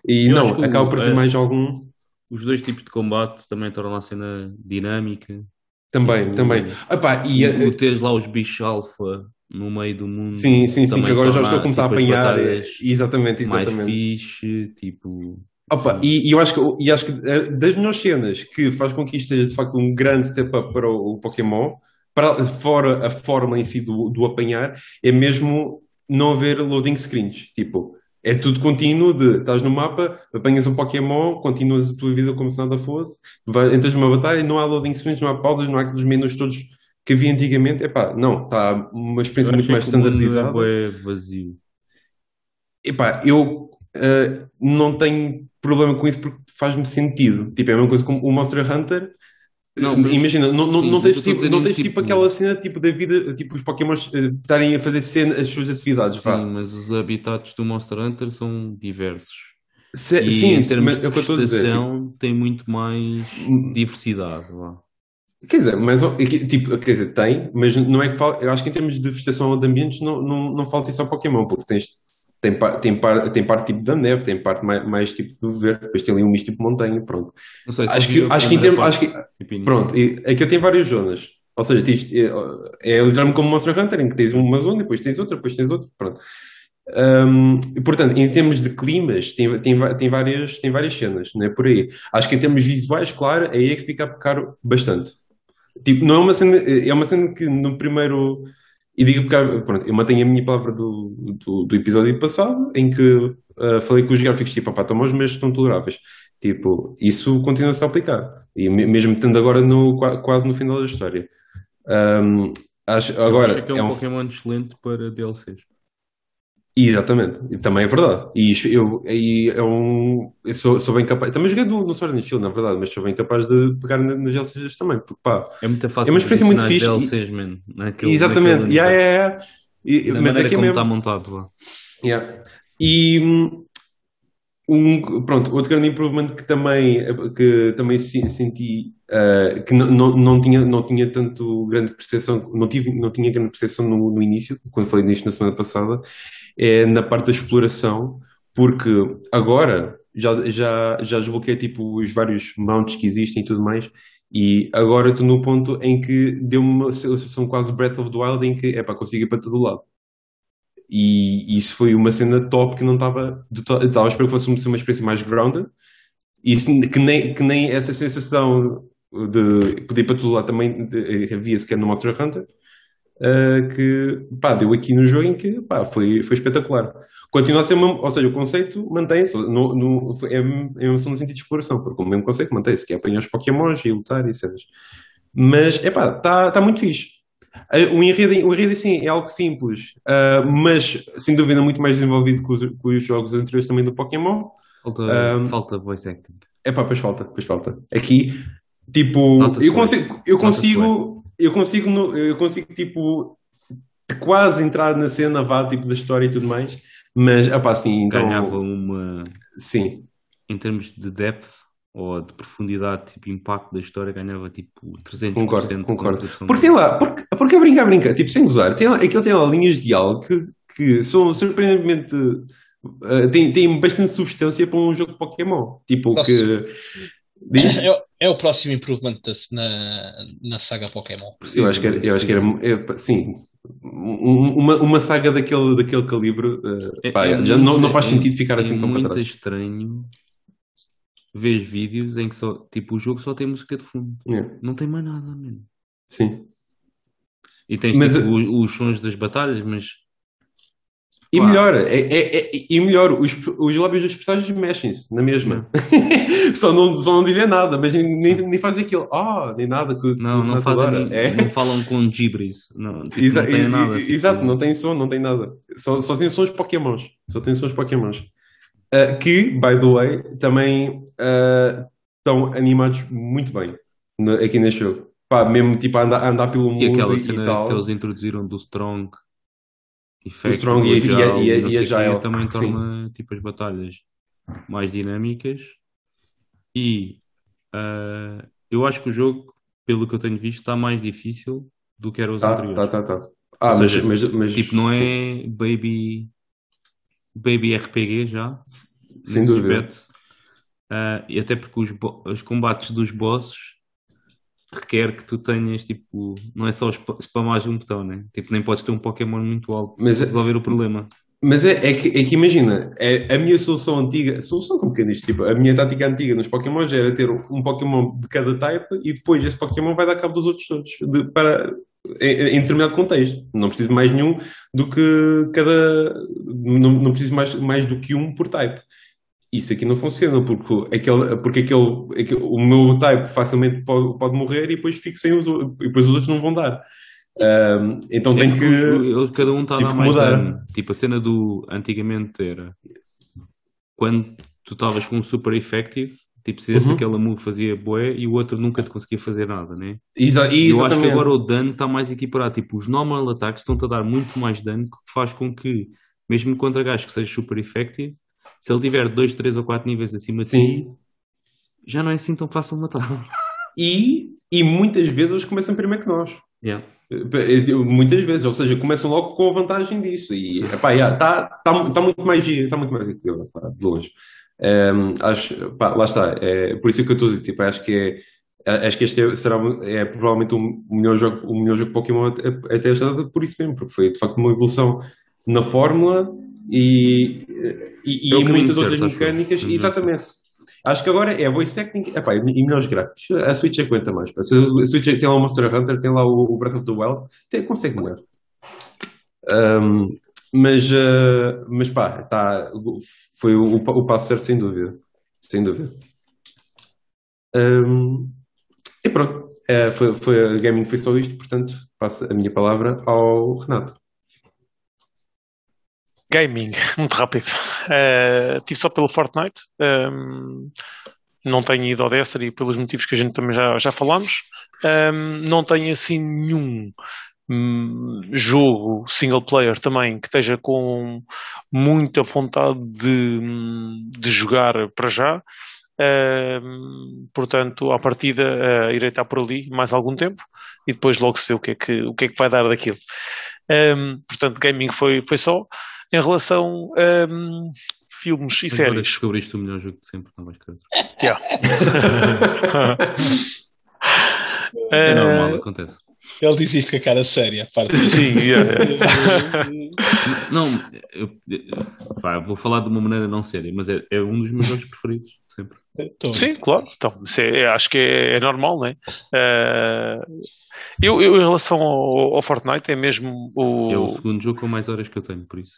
E Eu não, acaba por ter é- mais algum. Os dois tipos de combate também tornam a cena dinâmica. Também, O- também. Epá, e, E eh, o teres lá os bichos alfa no meio do mundo. sim, sim, sim, que agora já estou a começar a apanhar. Exatamente, Mais exatamente. fixe, tipo. Opa, e, e eu acho que, e acho que eh, das melhores cenas que faz com que isto seja de facto um grande step up para o, o Pokémon, para, fora a forma em si do, do apanhar, é mesmo não haver loading screens. Tipo, é tudo contínuo de estás no mapa, apanhas um Pokémon, continuas a tua vida como se nada fosse, vai, entras numa batalha, não há loading screens, não há pausas, não há aqueles menus todos que havia antigamente. Epá, não, está uma experiência muito mais standardizada. É vazio. Epá, eu eh, não tenho problema com isso porque faz-me sentido. Tipo, é a mesma coisa como o Monster Hunter. Não, Imagina, não, não, não mas tens, tipo, não tens tipo, tipo- aquela cena tipo da vida, tipo os Pokémons eh, estarem a fazer cena, as suas atividades. Sim, vá. mas os habitats do Monster Hunter são diversos. Se- E sim, em termos de é o que eu estou a dizer. tipo, vegetação tem muito mais diversidade. Vá. Quer dizer, mas tipo, quer dizer, tem, mas não é que falta. Eu acho que em termos de vegetação ou de ambientes não, não, não falta isso ao Pokémon, porque tens, tem, pa- tem, par, tem parte tipo da neve, tem parte mais, mais tipo do verde, depois tem ali um misto tipo montanha, pronto. Não sei, Acho que, acho que em termos. Acho que, tipo. Pronto, aqui tem várias zonas. Ou seja, tens, é, é literalmente como Monster Hunter, em que tens uma zona, depois tens outra, depois tens outra. Pronto. E, portanto, em termos de climas, tem, tem, tem, várias, tem várias cenas, não é por aí. Acho que em termos visuais, claro, é aí que fica a pecar bastante. Tipo, não é uma cena, é uma cena que no primeiro. E digo porque, pronto, eu mantenho a minha palavra do, do, do episódio passado, em que ah, falei que os gráficos, tipo, pá, estão maus, mas estão toleráveis. Tipo, isso continua-se a aplicar. E me- mesmo estando agora no, qua- quase no final da história. Ahm, acho, agora, Acho que é um, é um- Pokémon excelente para DLCs. Exatamente, e também é verdade. E isto- eu, aí é um. Eu sou, sou bem capaz. Também joguei no, no Sword and Shield, na verdade, mas sou bem capaz de pegar na- nas DLCs também. Porque, pá, É muito fácil É uma experiência muito adicionar fixe DLCs, man, naquele, exatamente. naquele Yeah, universo. yeah, yeah. E- Da mas maneira aqui é como mesmo. está montado lá. Yeah. E hum, um, pronto, outro grande improvement que também, que também se- senti uh, que não, não, não, tinha, não tinha tanto grande percepção, não, tive, não tinha grande percepção no, no início, quando falei disto na semana passada, é na parte da exploração, porque agora já, já, já desbloqueei tipo, os vários mounts que existem e tudo mais. E agora estou no ponto em que deu-me uma sensação quase Breath of the Wild em que é para consigo ir para todo lado. E isso foi uma cena top que não estava. Estava a esperar que fosse uma uma experiência mais grounded. E que, nem, que nem essa sensação de poder ir para todo lado também havia sequer no Monster Hunter. Uh, que pá, deu aqui no jogo em que pá, foi, foi espetacular. Continua a ser uma, ou seja, o conceito mantém-se, no, no, é, é no sentido de exploração, porque o mesmo conceito mantém-se, que é apanhar os Pokémons e lutar e cenas. Mas, é pá, está tá muito fixe. Eh, O enredo, o enredo sim, é algo simples, ah, mas sem dúvida muito mais desenvolvido que os, que os jogos anteriores também do Pokémon. Falta, Um, falta voice acting. É pá, pois falta, pois falta. Aqui, tipo, eu consigo, eu consigo, eu consigo, eu consigo, tipo, quase entrar na cena, vá, tipo, da história e tudo mais, mas, é pá, sim, então, Ganhava uma, sim, em termos de depth ou de profundidade, tipo impacto da história, ganhava tipo 300%. Concordo, concordo. Porque tem lá, porque, porque a brincar, brincar, tipo, sem gozar, tem lá, aquilo tem lá linhas de diálogo que, que são surpreendentemente. eh, têm, têm bastante substância para um jogo de Pokémon. Tipo, Posso- que. Diz? É, o- é o próximo improvement da- na, na saga Pokémon. Eu acho que era. Eu acho que era é, sim, um- uma, uma saga daquele, daquele calibre, eh, É- pá, é já não, muito- não faz é- sentido ficar é assim tão para muito trás. estranho ver vídeos em que só, tipo, o jogo só tem música de fundo. É, Não tem mais nada, mesmo. sim. E tens Mas, tipo, os, os sons das batalhas, mas E melhor, é, é- é- e melhor, os, os lábios dos personagens mexem-se na mesma. [laughs] só, não, só não dizem nada, mas nem, nem fazem aquilo. Ah, nem nada. Que, não, não fazem, É. não falam com gibris. Não, tipo, Exa- não tem nada. tipo, Exato, não tem som, não tem nada. Só, só tem sons Pokémons. Só tem sons Pokémons. Uh, que, by the way, também uh, estão animados muito bem no- aqui neste jogo. Pá, mesmo tipo a andar, a andar pelo mundo E aquela e, cena tal. que eles introduziram do Strong Effect, Strong do e- e- Agile, e- e o quê, Agile, também sim. torna tipo, as batalhas mais dinâmicas. E ah, eu acho que o jogo, pelo que eu tenho visto, está mais difícil do que era os Tá, anteriores. tá, tá, tá. Ah, mas, seja, mas, mas- Tipo, não sim, é baby, baby RPG já, sem dúvida. Ah, e até porque os, os combates dos bosses requer que tu tenhas, tipo, não é só spa- spamar um botão, né? Tipo, nem podes ter um Pokémon muito alto Mas para é- resolver o problema. Mas é, é que, é que imagina, é, a minha solução antiga, solução quem diz, tipo, a minha tática antiga nos Pokémons era ter um Pokémon de cada type e depois esse Pokémon vai dar cabo dos outros todos, de- para, em, em determinado contexto. Não preciso mais nenhum do que cada. Não, não preciso mais, mais do que um por type. Isso aqui não funciona, porque, aquele, porque aquele, aquele- o meu type facilmente pode, pode morrer e depois fico sem os outros, e depois os outros não vão dar. Ahm, então É tem que. cada um está a dar mais mudar. dano. Tipo, a cena do antigamente era quando tu estavas com um super effective, tipo, se esse Uhum. aquela move fazia bué e o outro nunca te conseguia fazer nada, né? Exa- E eu acho que agora o dano está mais equiparado. Tipo, os normal attacks estão-te a dar muito mais dano, que faz com que, mesmo contra gajos que seja super effective, se ele tiver 2, 3 ou 4 níveis acima de Sim. ti, já não é assim tão fácil de matar. [laughs] E, e muitas vezes eles começam primeiro que nós. Yeah. Muitas vezes, ou seja, começam logo com a vantagem disso. E epá, yeah, tá, tá, tá muito mais giro, está muito mais pá, de longe. Ehm, acho, pá, lá está, é por isso que eu estou a dizer, tipo, acho que é, acho que este é, será é provavelmente o melhor jogo, o melhor jogo de Pokémon até, até esta data por isso mesmo, porque foi de facto uma evolução na fórmula e, e, É e caminho muitas outras mecânicas, Uhum. exatamente. Acho que agora é voice acting epá, e melhores gráficos. A Switch aguenta mais. pá. A Switch tem lá o Monster Hunter, tem lá o, o Breath of the Wild, tem, consegue melhor. Ahm, mas, ah, mas pá, tá, foi o, o, pa- o passo certo, sem dúvida. Sem dúvida. Ahm, e pronto, É, foi, foi, a gaming foi só isto, portanto, passo a minha palavra ao Renato. Gaming, [laughs] muito rápido. Eh, tive só pelo Fortnite. Ehm, não tenho ido ao Destiny pelos motivos que a gente também já, já falámos. Ehm, não tenho assim nenhum hum, jogo single player também que esteja com muita vontade de, hum, de jogar para já. Ehm, portanto, à partida, eh, irei estar por ali mais algum tempo e depois logo se vê o que é que, o que, é que vai dar daquilo. Portanto, gaming foi, foi só. Em relação a hum, filmes e Agora séries, descobriste o melhor jogo de sempre, não vais crer. Yeah. [laughs] É Eh, normal, acontece. Ele diz isto com a cara séria. Para. Sim, yeah. [laughs] Não, eu, eu- pá, vou falar de uma maneira não séria, mas é, é um dos meus jogos preferidos, sempre. Tô- Sim, claro. Então, é- acho que é, é normal, né? Eh, eu, eu, em relação ao, ao Fortnite, é mesmo o. É o segundo jogo com mais horas que eu tenho, por isso.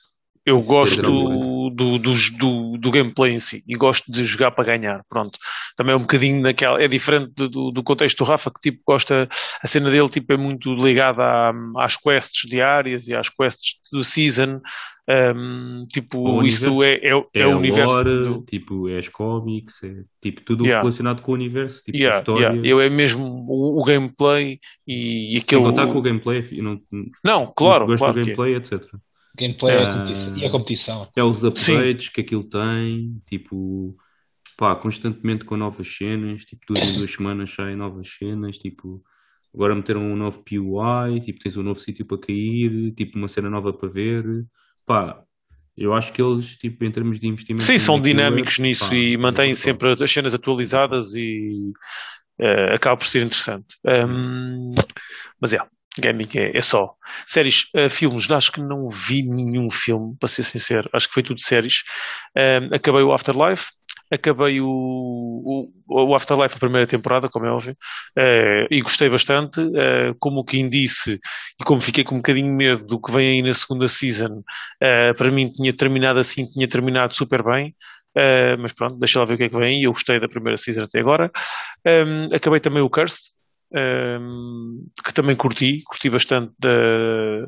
Eu gosto Literalmente. do, do, do, do gameplay em si e gosto de jogar para ganhar. Pronto. Também é um bocadinho naquela. É diferente do, do, contexto do Rafa, que tipo gosta. A cena dele tipo, é muito ligada à- às quests diárias e às quests do season. Um, tipo, O isto é, é, É, é o universo. lore, do- tipo, é as cómics, é tipo tudo Yeah. relacionado com o universo, tipo Yeah, história. yeah. Eu é mesmo o, o gameplay e, e Sem aquele. contar com o gameplay, não, Não, claro, gosto claro do é. gameplay, etc. Gameplay é a Ah. competição. e a competição. É os upgrades que aquilo tem, tipo, pá, constantemente com novas cenas, tipo, duas em duas semanas saem novas cenas, tipo, agora meteram um novo PUI, tipo, tens um novo sítio para cair, tipo, uma cena nova para ver, pá, eu acho que eles, tipo, em termos de investimento. Sim, são dinâmicos é, nisso pá, e é mantêm brutal. sempre as cenas atualizadas e eh, acaba por ser interessante. Um, mas é, Gaming é, é só. Séries, uh, filmes, acho que não vi nenhum filme, para ser sincero. Acho que foi tudo séries. Uh, acabei o Afterlife, acabei o, o, o, Afterlife a primeira temporada, como é óbvio, uh, e gostei bastante. Uh, como quem disse, e como fiquei com um bocadinho medo do que vem aí na segunda season, uh, para mim tinha terminado assim, tinha terminado super bem. mas pronto, deixa lá ver o que é que vem. Eu gostei da primeira season até agora. Um, acabei também o Cursed, um, que também curti, curti bastante da,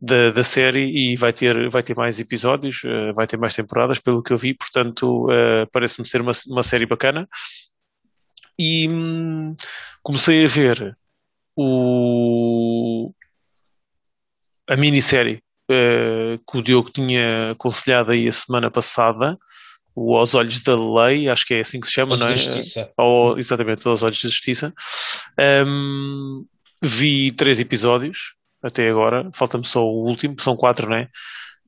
da, da, série e vai ter, vai ter mais episódios, uh, vai ter mais temporadas, pelo que eu vi, portanto uh, parece-me ser uma, uma série bacana. E hum, comecei a ver o, a minissérie uh, que o Diogo tinha aconselhado aí a semana passada, o Aos Olhos da Lei, acho que é assim que se chama, Aos não é? Justiça. Ou, exatamente, Aos Olhos da Justiça. Um, vi três episódios até agora, falta-me só o último, são quatro, não é?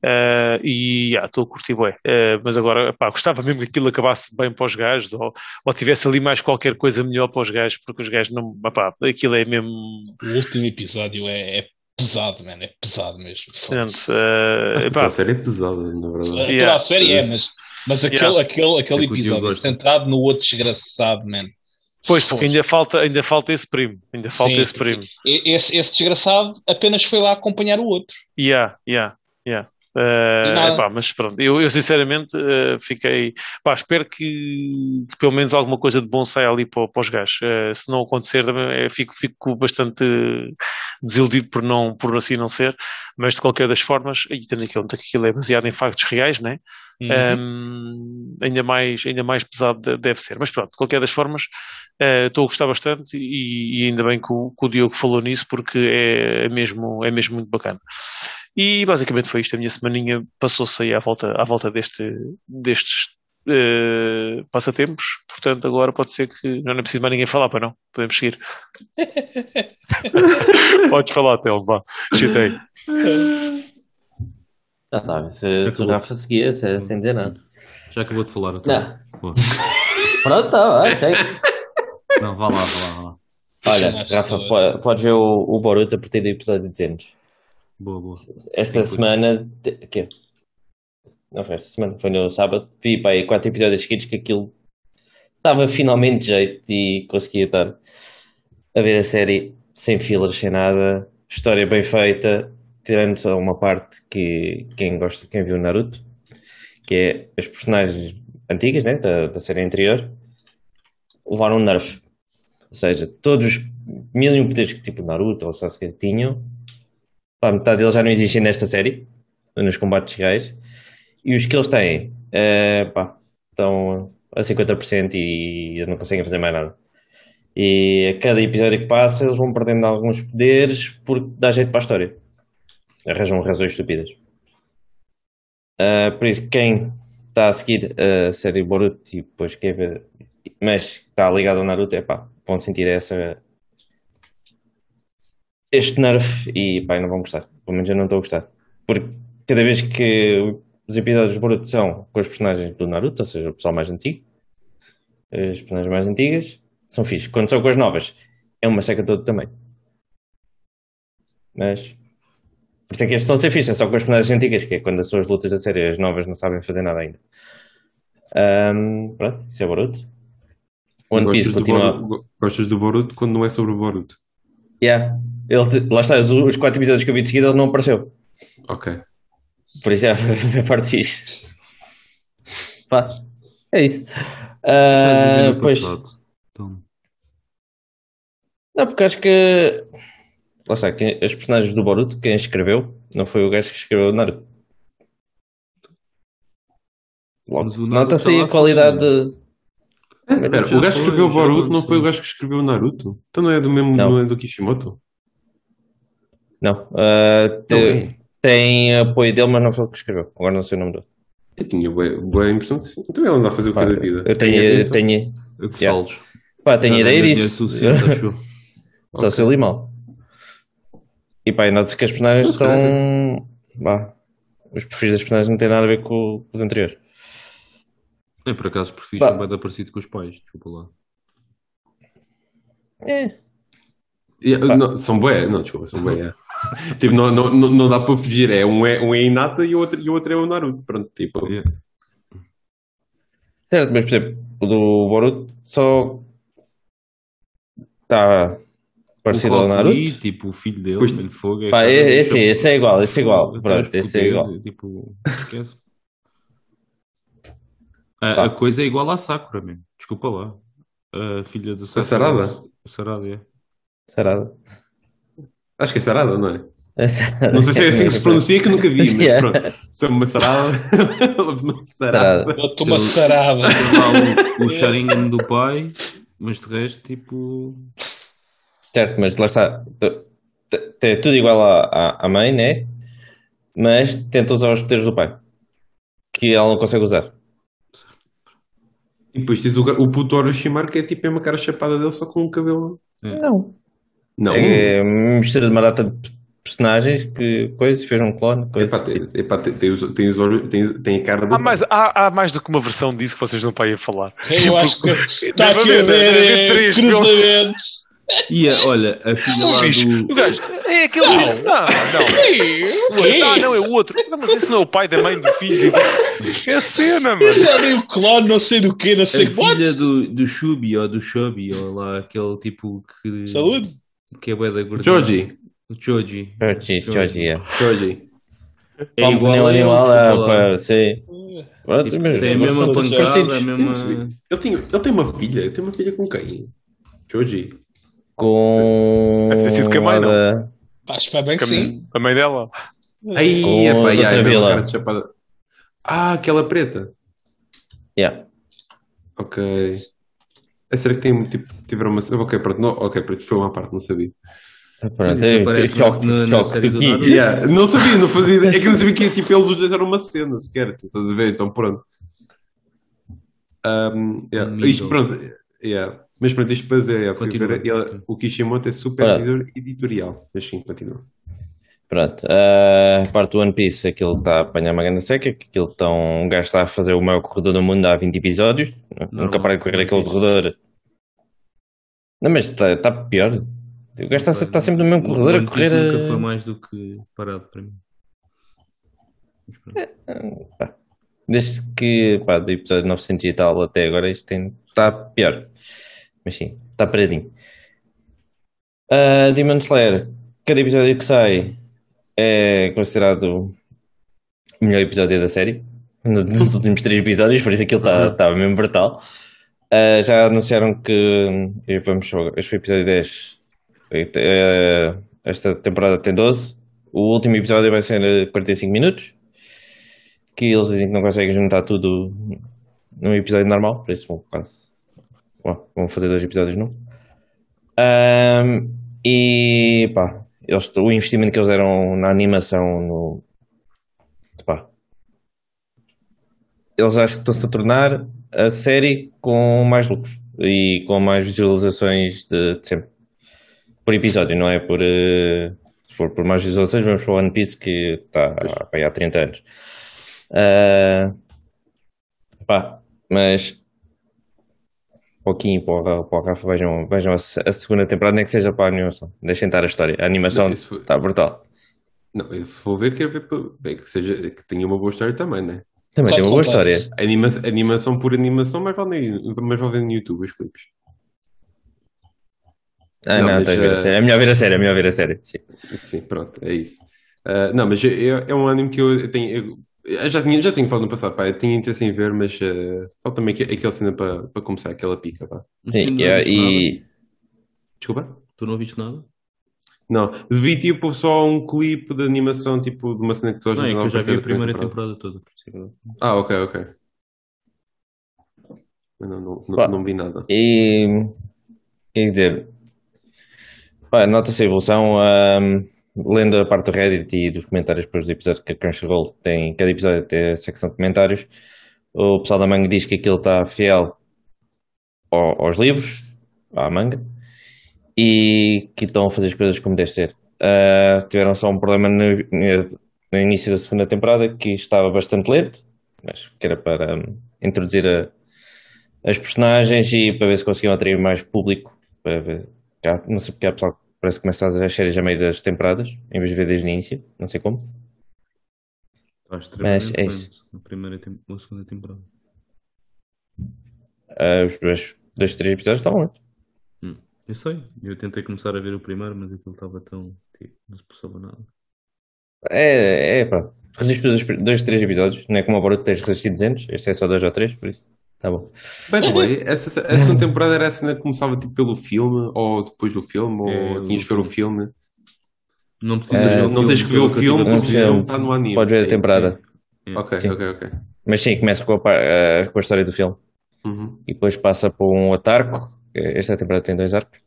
Uh, e estou yeah, a curtir bem. Uh, mas agora, pá, gostava mesmo que aquilo acabasse bem para os gajos ou, ou tivesse ali mais qualquer coisa melhor para os gajos, porque os gajos não. Pá, aquilo é mesmo. O último episódio é, é pesado, mano, é pesado mesmo. Portanto, uh, pá, a série é pesada, na verdade. Yeah. a série é, mas, mas aquele, yeah. aquele, aquele é episódio centrado no outro desgraçado, mano. Pois, porque ainda falta, ainda falta esse primo. Ainda falta Sim, esse primo. Esse, esse desgraçado apenas foi lá acompanhar o outro. Yeah, yeah, yeah. Uh, epá, mas pronto, eu, eu sinceramente uh, fiquei. Pá, espero que, que, pelo menos alguma coisa de bom saia ali para, para os gajos. Uh, se não acontecer, também, fico, fico bastante desiludido por, não, por assim não ser. Mas de qualquer das formas, e tendo conta que aquilo é baseado em factos reais, né? Uhum. Um, ainda, mais, ainda mais pesado deve ser. Mas pronto, de qualquer das formas, estou a gostar bastante e, e ainda bem que o, que o Diogo falou nisso porque é, é, mesmo, é mesmo muito bacana. E basicamente foi isto. A minha semaninha passou-se aí à volta, à volta deste, destes uh, passatempos. Portanto, agora pode ser que não é preciso mais ninguém falar, para não. Podemos seguir. [laughs] Podes falar, Telmo, vá. Chutei. Já está, se tu já seguia, sem dizer nada. Já acabou de falar, então. [laughs] Pronto, tá, vai, segue. Não, vá lá, vá lá, vá lá. Olha, Rafa, pode, pode ver o, o Boruto a partir do episódio de anos. Boa, boa. Esta semana. Que... Não foi esta semana, foi no sábado. Vi pá, aí quatro episódios seguidos que aquilo estava finalmente de jeito e conseguia estar a ver a série sem fillers, sem nada. História bem feita, tirando só uma parte que quem gosta, quem viu Naruto, que é as personagens antigas, né, da, da série anterior, levaram um nerf. Ou seja, todos os mil e um poderes que tipo Naruto ou Sasuke tinham, pá, metade deles já não existem nesta série, nos combates reais, e os que eles têm, uh, pá, estão a 50% e não conseguem fazer mais nada. E a cada episódio que passa, eles vão perdendo alguns poderes porque dá jeito para a história. Arranjam razões estúpidas. Uh, por isso, quem está a seguir a série Boruto e depois quer ver, mas está ligado ao Naruto, é pá, vão sentir essa este nerf e pá, não vão gostar. Pelo menos eu não estou a gostar. Porque cada vez que os episódios de Boruto são com os personagens do Naruto, ou seja, o pessoal mais antigo, as personagens mais antigas, são fixos. Quando são com as novas, é uma seca toda também. Mas por isso é que estes estão a ser fixos, é só com as personagens antigas, que é quando as suas lutas a série, as novas não sabem fazer nada ainda. Um, pronto, isso é Boruto. One Piece continua. Boruto, gostas do Boruto quando não é sobre o Boruto? Yeah. Ele, lá está, os, os quatro episódios que eu vi de seguida ele não apareceu. Ok. Por isso é [laughs] a parte fixe. Pá, é isso. Uh, pois. Então... Não, porque acho que. Lá está, quem, os personagens do Boruto, quem escreveu, não foi o gajo que escreveu o Naruto. Nota-se aí a qualidade. De... É, pera, o gajo que escreveu o Boruto não foi o gajo que escreveu o Naruto? Então não é do mesmo, não, não é do Kishimoto? Não. Uh, te, tem apoio dele, mas não foi o que escreveu. Agora não sei o nome dele. Eu tinha boa, boa impressão que sim. Então ele anda a fazer o que é da vida. Eu tenho, eu tenho, eu que yeah. Pá, tenho ideia disso. [laughs] Só se eu li mal. E pá, nota-se que as personagens são. Bah, os perfis das personagens não têm nada a ver com, com os anteriores. É, por acaso, os perfis são bem parecido com os pais, desculpa lá. É. Yeah, não, são bué, não, desculpa, são [laughs] bué. É. [laughs] tipo, não, não, não, não dá para fugir. É um é, um é Hinata e o outro, e o outro é o Naruto. Pronto, tipo. Yeah. Certo, mas por exemplo, o do Boruto só está parecido o ao Naruto. Lee, tipo, o filho dele, Pois- mano, fogo. é Pá, é- é esse- esse é igual, esse é igual. Fogo, Pronto, até esse é igual. estupidez, Tipo, esquece. [laughs] A, a coisa é igual à Sakura, mesmo. Desculpa lá. A filha da Sakura. Sarada? A Sarada, é. Sarada. Acho que é Sarada, não é? Não sei se é assim que se pronuncia, que nunca vi, mas [laughs] Yeah. pronto. Se é uma Sarada. [laughs] uma Sarada. Sarada. Dou-te uma sarada. Lá o, o Sharingan do pai, mas de resto, tipo. Certo, mas lá está. É tudo igual à, à, à mãe, né? Mas tenta usar os poderes do pai. Que ela não consegue usar. E depois tens o, o puto Orochimaru, que é tipo a mesma cara chapada dele, só com o cabelo. Não. Não. É mistura de uma data de personagens que coisa, fez um clone, coisa. Epá, tem, epá, tem, tem, os- tem, os tem, tem a cara do. Há mais, há, há mais do que uma versão disso que vocês não podem falar. Eu acho que [laughs] está aqui a ver é, três, cruzamentos. E a, olha, a filha lá Bicho, do. o gajo, é aquele. Não, não. Quê? Não, não, é o outro. Não, mas esse não é o pai da mãe do filho. [laughs] É a cena, mano. Já nem o clone, não sei do que, não A sei what. filha do, do Shubi ou do Shobi, ou lá aquele tipo que. Saúde. Que é bué da gordura. Joji. O Joji. Georgie, Georgie, é. Joji. É igual a é, lá. pá, sim. Pronto, Tipo, mas- Tem a mesma pancada, a mesma. Ele tem, ele tem uma filha. Ele tem uma filha com quem? Joji. Com. Deve ter sido com a mãe, não? da- Pá, espero bem que sim. A mãe dela. Ai, Com epá, a ai, outra ai, mesma vila. cara de chapada. Ah, aquela preta. Yeah. Ok. É sério que tem, tipo, tiveram uma. Ok, pronto, não, ok, pronto, foi uma parte, não sabia. É-. Yeah, não sabia, não fazia ideia. É que não sabia que tipo, eles os dois eram uma cena sequer. tu Estás a ver? Então pronto. Um, yeah, Amigo. Isto pronto. Yeah. Mas pronto, isto para dizer, yeah, ver, ele- o Kishimoto é supervisor editorial. Mas sim, continua. Pronto, a parte do One Piece, aquilo que está a apanhar uma grande seca, que aquilo estão, um gajo está a fazer o maior corredor do mundo há 20 episódios, nunca para de correr aquele corredor. Não, mas está, está pior. O gajo está, está sempre no mesmo corredor a correr. Nunca a- foi mais do que parado para mim. Pá, Desde que, pá, do episódio 900 e tal até agora, isto tem, está pior. Mas sim, está paradinho. Uh, Demon Slayer, cada episódio que sai é considerado o melhor episódio da série. Nos últimos três episódios, por isso aquilo está está mesmo brutal. Uh, já anunciaram que vamos só, este foi o episódio 10. Uh, esta temporada tem 12. O último episódio vai ser uh, 45 minutos. Que eles dizem que não conseguem juntar tudo num episódio normal, por isso vão quase. Bom, vão fazer dois episódios num. Ahm, e pá, eles, o investimento que eles deram na animação no. Pá, eles acho que estão-se a tornar a série com mais lucros e com mais visualizações de, de sempre. Por episódio, não é por. eh, se for por mais visualizações, vamos para One Piece que está pá, há 30 anos. Ah, pá, mas para o, Ra- para o Rafa, vejam, vejam a, a segunda temporada, nem que seja para a animação. Deixem estar a história. A animação Não, foi- está brutal. Não, eu vou ver, quero ver bem, que, seja, que tenha uma boa história também, né? Também tem uma boa história. Anima animação por animação, mas vale, mais vale ver no YouTube os clipes. Ah, Não, não, mas, estás a ver a eh, série. É melhor ver a série, é melhor ver a série. Sim. Sim, pronto, é isso. Ah, não, mas é, é um anime que eu tenho. eu- eu já tinha, já tinha falado no passado, pá, eu tinha interesse em ver, mas ah, falta-me aqu- aquela cena para para começar, aquela pica, pá. Sim, não e, e- Desculpa? Tu não ouviste nada? Não, vi tipo só um clipe de animação, tipo de uma cena que a Não, é que eu já vi a primeira temporada. temporada toda. por isso é Ah, ok, ok. Não, não, não, Pá. não vi nada. E quer dizer, pá, nota-se a evolução. ahm, lendo a parte do Reddit e dos comentários depois do episódio que a Crunchyroll tem, cada episódio tem a secção de comentários. O pessoal da manga diz que aquilo está fiel ao- aos livros, à manga, e que estão a fazer as coisas como deve ser. Ah, tiveram só um problema no, no- início da segunda temporada que estava bastante lento, mas que era para hum, introduzir a, as personagens e para ver se conseguiam atrair mais público. Para ver. Não sei porque há pessoal parece que começa a fazer as séries a meio das temporadas, em vez de ver desde o início, não sei como. Está extremamente é isso. na primeira na segunda temporada. Ah, os dois, dois, três episódios estavam lentos. Eu sei, eu tentei começar a ver o primeiro, mas aquilo estava tão. Tipo, não se passava nada. É, é pá. Resiste dois, dois, três episódios, não é como o Boruto tens de resistir 200, este é só dois ou três, por isso. Tá bom. By the way, essa, a segunda temporada era a cena que começava tipo pelo filme, ou depois do filme, ou É, tinhas de ver o filme. Não precisas Eh, ver o não tens que ver o filme, porque o filme ver. está no anime. Podes ver a É, temporada. Ok, Sim. ok, ok. Mas sim, começa com a, ah, com a história do filme. Uhum. e depois passa por um outro arco. Esta temporada tem dois arcos,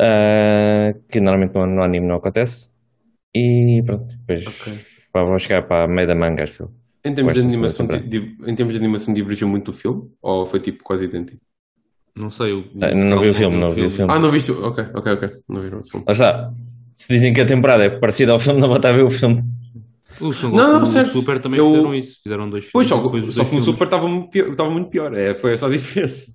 ah, que normalmente no, no anime não acontece. E pronto, depois Ok. pá, vamos chegar para a meio da manga, acho. Em termos, de animação, em termos de animação, divergiu muito o filme? Ou foi tipo quase idêntico? Não sei. Eu, Ah, não vi o filme, não vi o filme. Ah, não viste? o- Ok, ok, ok. Não viram o filme. Lá está. Se dizem que a temporada é parecida ao filme, não vou estar a ver o filme. O Son Não, não, certo. o Super também Eu- fizeram isso. Fizeram dois Pois, filmes. só, os só dois que o Super estava muito pior. Estava muito pior. É, foi essa a [laughs] diferença.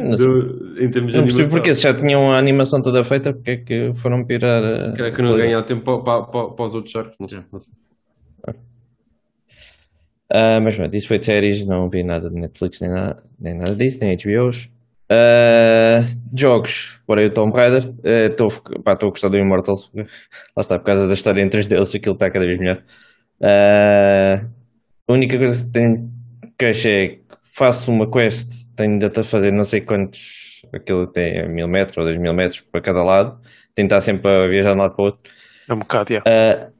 Não, sei. Do- em termos de não animação. porque se já tinham a animação toda feita, porque é que foram pirar a. Se calhar que não ganhar tempo para, para, para, para os outros arcos. Não sei. Não sei. Ah, mas pronto, isso foi de séries, não vi nada de Netflix nem nada, nem nada disso, nem HBOs. Ah, jogos, bora eu Tomb Raider, estou a gostar do Immortals, lá está, por causa da história entre os deles, aquilo está cada vez melhor. Ah, a única coisa que tenho queixa é que faço uma quest, tenho de a fazer não sei quantos, aquilo tem mil metros ou dois mil metros para cada lado, tenho de estar sempre a viajar de um lado para o outro. É um bocado, yeah. Uh,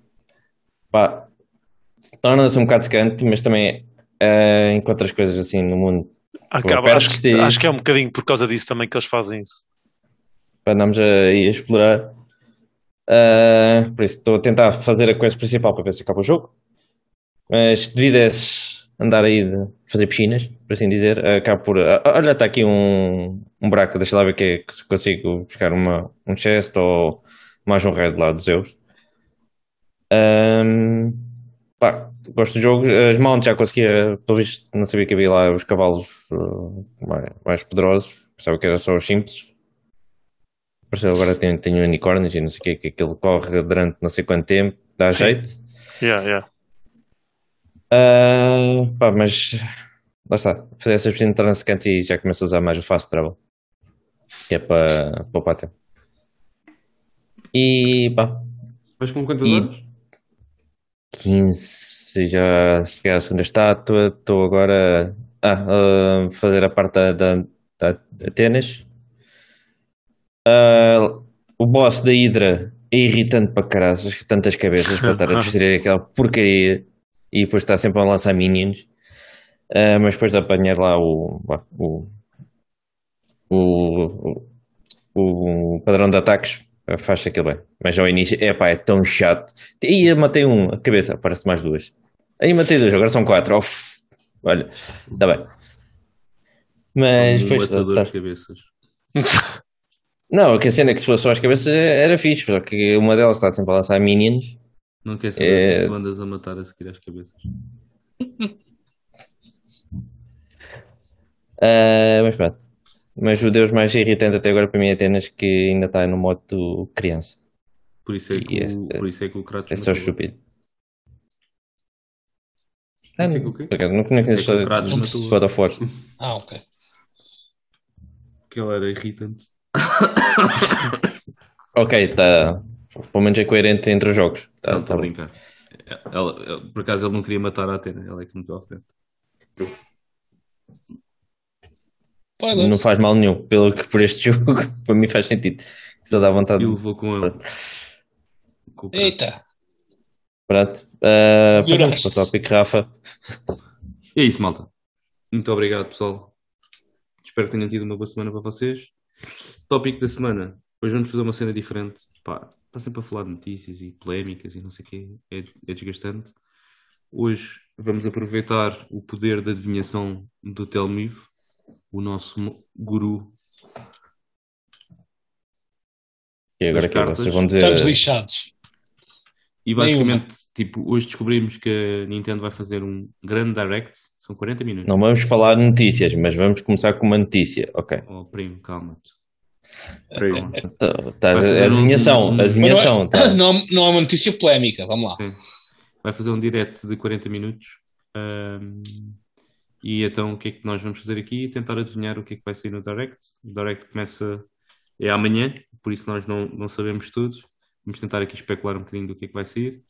pá, torna-se um bocado secante, mas também uh, encontras coisas assim no mundo Acaba, perto acho, que, acho que é um bocadinho por causa disso também que eles fazem isso. para andarmos a, a explorar. Uh, por isso estou a tentar fazer a coisa principal para ver se acaba o jogo. Mas devido a esses andar aí de fazer piscinas, por assim dizer, acabo por. ah, olha, está aqui um, um buraco, deixa lá ver que, é, que se consigo buscar uma, um chest ou mais um raid lá dos Zeus. Um, pá, gosto do jogo. As mounts já conseguia, pelo visto, não sabia que havia lá os cavalos uh, mais, mais poderosos, pensava que eram só os simples. Pareceu agora tem, tem unicórnios e não sei o que, que aquilo corre durante não sei quanto tempo, dá Sim. jeito. Yeah, yeah. Ah, pá, mas lá está, fazer essa piscina torna-se secante e já começo a usar mais o fast travel, que é para poupar tempo. E pá, Mas com quantas E- horas? 15, já cheguei à segunda estátua, estou agora ah, a fazer a parte da, da, da Atenas. Ah, o boss da Hydra é irritante para caraças, tantas cabeças para estar a [laughs] destruir aquela porcaria e depois está sempre a lançar minions. Ah, mas depois de apanhar lá o, o, o, o, o padrão de ataques, faz aquilo bem. Mas ao início, epá, é tão chato. Aí eu matei um, a cabeça, aparece mais duas. Aí matei dois, agora são quatro. Uf, olha, está bem. Mas um matador tá- de cabeças. [laughs] Não, que a cena é que se fosse só as cabeças era fixe, só que uma delas está sempre a lançar minions. Não quer saber É- que andas a matar a seguir às cabeças. [laughs] Ah, mas pronto. Mas o deus mais irritante até agora para mim é Atenas, que ainda está no modo criança. Por isso é que, E o, esse- por isso é que o Kratos É só matou. estúpido. Isso é não Isso é conheço Kratos só matou. God of War. Ah, ok. Que ele era irritante. [coughs] Ok, está. Pelo menos é coerente entre os jogos. Tá, não, tá estou a bom. brincar. Ela- ela- por acaso ele não queria matar a Atena, ela é que se meteu à frente. Spoilers. Não faz mal nenhum, pelo que por este [laughs] jogo, para mim faz sentido. Se ele dá vontade. E levou com ele. Com. Eita. Pronto. Uh, passamos para o tópico, Rafa. É isso, malta. Muito obrigado, pessoal. Espero que tenham tido uma boa semana para vocês. Tópico da semana. Hoje vamos fazer uma cena diferente. Pá, está sempre a falar de notícias e polémicas e não sei o quê. É, é desgastante. Hoje vamos aproveitar o poder da adivinhação do Telmiv, o nosso guru. E agora Das que vocês vão dizer. Estamos lixados. E basicamente, tipo, hoje descobrimos que a Nintendo vai fazer um grande direct. São 40 minutos. Não vamos falar de notícias, mas vamos começar com uma notícia. Ok. Oh, primo, calma-te. Aí. Tá- Estás Vai fazer a adivinhação, um- um- adivinhação. Não, é, tá. [coughs] não, não é uma notícia polémica, vamos lá. Sim. Vai fazer um direct de 40 minutos. Ahm, e então o que é que nós vamos fazer aqui? Tentar adivinhar o que é que vai sair no direct. O direct começa é amanhã, por isso nós não, não sabemos tudo. Vamos tentar aqui especular um bocadinho do que é que vai sair.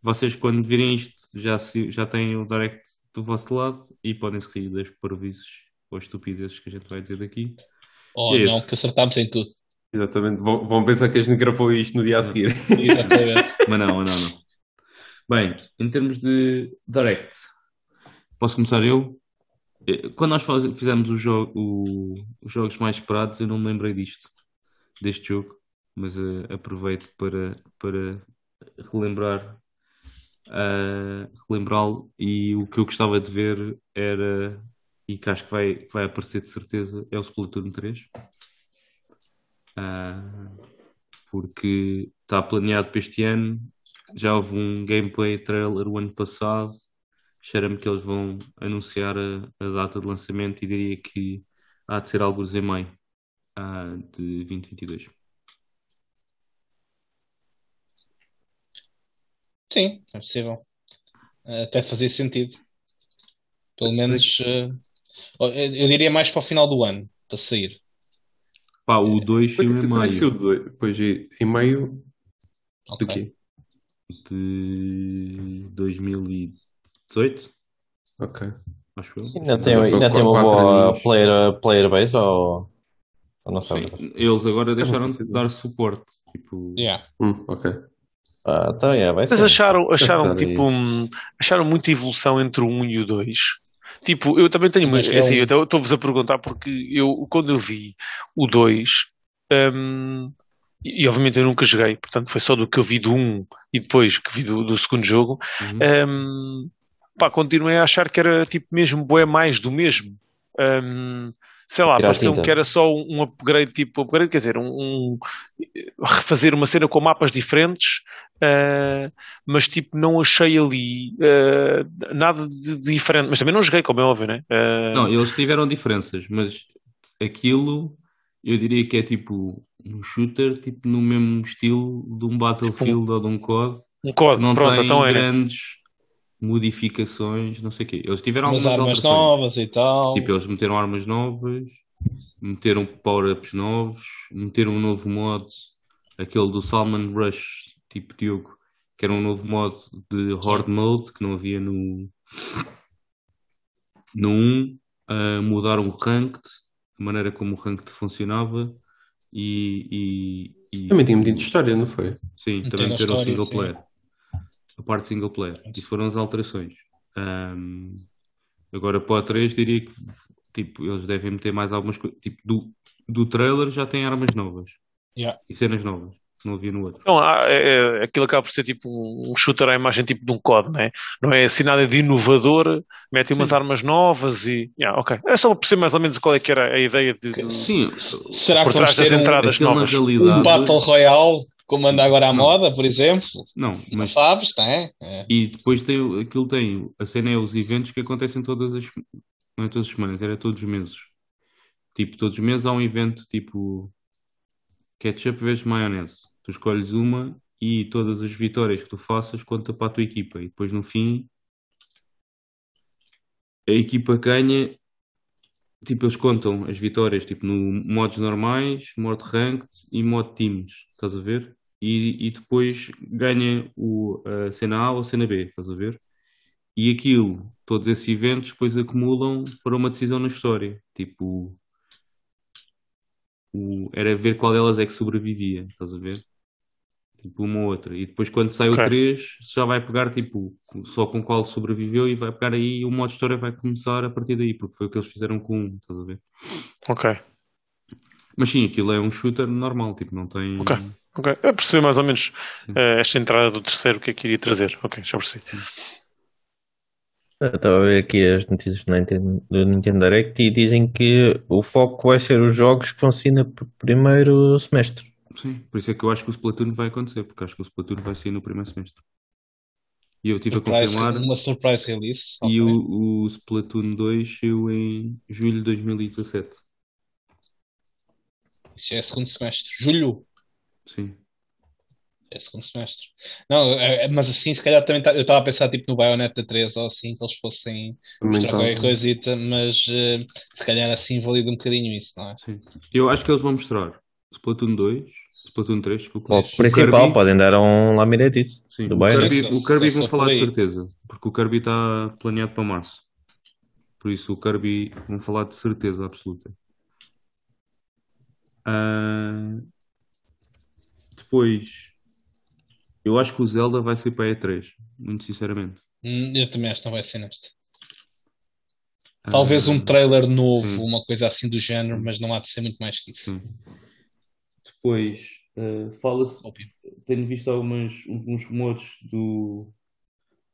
Vocês, quando virem isto, já, se- já têm o direct do vosso lado e podem se rir das parvoices ou estupidezes que a gente vai dizer daqui. Ou É não, que acertámos em tudo. Exatamente. Vão, vão pensar que a gente gravou isto no dia a seguir. [laughs] [laughs] Exatamente. Mas não, mas não, não. Bem, em termos de direct, posso começar eu? Eh, Quando nós fizemos o jogo, o- os jogos mais esperados, eu não me lembrei disto, deste jogo, mas eh, aproveito para, para relembrar, ah, relembrá-lo. E o que eu gostava de ver era, e que acho que vai, vai aparecer de certeza, é o Splatoon 3. Ah, porque está planeado para este ano. Já houve um gameplay trailer o ano passado. Cheira-me que eles vão anunciar a, a data de lançamento e diria que há de ser alguns em maio ah, de 2022. Sim, é possível. Até fazer sentido. Pelo menos, eh, eu diria mais para o final do ano, para sair. Pá, o 2 saiu Quando em é saiu maio dois? Depois em em maio do Ok. quê? de 2018, Ok. acho eu. Ainda tem, ainda tem uma boa player, player base ou, ou não sabes? Sim, eles agora deixaram de dar suporte. Tipo, Yeah. Hum, ok. Ah, então, yeah, vai Vocês ser. acharam, acharam tipo, hum, acharam muita evolução entre o 1 e o 2? Tipo, eu também tenho uma. Mas é Assim, um- eu estou-vos a perguntar porque eu, quando eu vi o 2, hum, e, e obviamente eu nunca joguei, portanto foi só do que eu vi do 1 e depois que vi do, do segundo jogo, uhum. hum, pá, continuei a achar que era tipo mesmo bué mais do mesmo. Hum, sei lá, tinta. que era só um upgrade, tipo, upgrade, quer dizer, um, um- refazer uma cena com mapas diferentes, uh, mas tipo, não achei ali uh, nada de diferente. Mas também não joguei, como é óbvio, né? Uh, Não, eles tiveram diferenças, mas aquilo eu diria que é tipo um shooter, tipo no mesmo estilo de um Battlefield ou de um COD. um código, Não pronto, tem então é. Modificações, não sei o quê. Eles tiveram Umas algumas armas alterações. novas e tal. Tipo, eles meteram armas novas, meteram power-ups novos, meteram um novo mod, aquele do Salmon Rush, tipo Diogo, que era um novo mod de Horde Mode que não havia no, no 1. ah, mudaram o Ranked, a maneira como o Ranked funcionava e, e, e- Também tinha metido história, não foi? Sim, também meteram o single sim. A parte single player. Isso foram as alterações. Ahm, agora para o 3 diria que tipo, eles devem meter mais algumas coisas. Tipo, do, do trailer já tem armas novas Yeah. e cenas novas. que Não havia no outro. Não, há- é- é- aquilo acaba por ser tipo um shooter à imagem tipo de um COD, né? não é assim nada de inovador, metem umas armas novas e. Yeah, ok. É só perceber mais ou menos qual é que era a ideia de. de- Sim, Será por que vamos trás das ter um, entradas na novas. realidade. um Battle Royale como anda agora à Não. moda, por exemplo? Não, Não mas sabes, não é? É. E depois tem, aquilo tem, a cena é os eventos que acontecem todas as, não é todas as semanas, era todos os meses. Tipo, todos os meses há um evento tipo ketchup vezes maionese. Tu escolhes uma e todas as vitórias que tu faças conta para a tua equipa. E depois no fim a equipa ganha, tipo, eles contam as vitórias tipo no modos normais, modo ranked e modo teams, estás a ver? E, e depois ganha o, a cena A ou a cena B, estás a ver? E aquilo, todos esses eventos depois acumulam para uma decisão na história. Tipo, o, era ver qual delas é que sobrevivia, estás a ver? Tipo, uma ou outra. E depois quando sai Ok. o 3, já vai pegar tipo, só com qual sobreviveu e vai pegar aí o modo história vai começar a partir daí, porque foi o que eles fizeram com um, estás a ver? Ok. Mas sim, aquilo é um shooter normal, tipo, não tem. Ok. Ok. É perceber mais ou menos eh, esta entrada do terceiro, que é que iria trazer. Ok, já percebi. Eu Estava a ver aqui as notícias do Nintendo, do Nintendo Direct e dizem que o foco vai ser os jogos que vão sair no pr- primeiro semestre. Sim, por isso é que eu acho que o Splatoon vai acontecer, porque acho que o Splatoon vai sair no primeiro semestre. E eu estive a confirmar. uma surprise release. E o, o Splatoon 2 saiu em julho de 2017. Isso é segundo semestre. Julho. Sim. É segundo semestre. Não, é- é- mas assim, se calhar também tá- eu estava a pensar tipo no Bayonetta 3 ou assim, que eles fossem Também mostrar tá. qualquer coisita, mas eh, se calhar assim valida um bocadinho isso, não é? Sim. Eu acho que eles vão mostrar Splatoon 2, Splatoon 3, desculpa. Ou o principal, Kirby. podem dar um laminete Sim, do o. Kirby, Só- o Kirby só- vão só falar por de certeza, porque o Kirby está planeado para março. Por isso o Kirby vão falar de certeza absoluta. Ah, depois, eu acho que o Zelda vai ser para a E3, muito sinceramente. Hum, Eu também acho que não vai ser neste. Talvez Ah, um trailer novo, sim. uma coisa assim do género, mas não há de ser muito mais que isso. Sim. Depois, ah, fala-se, Óbvio. tenho visto algumas, uns rumores do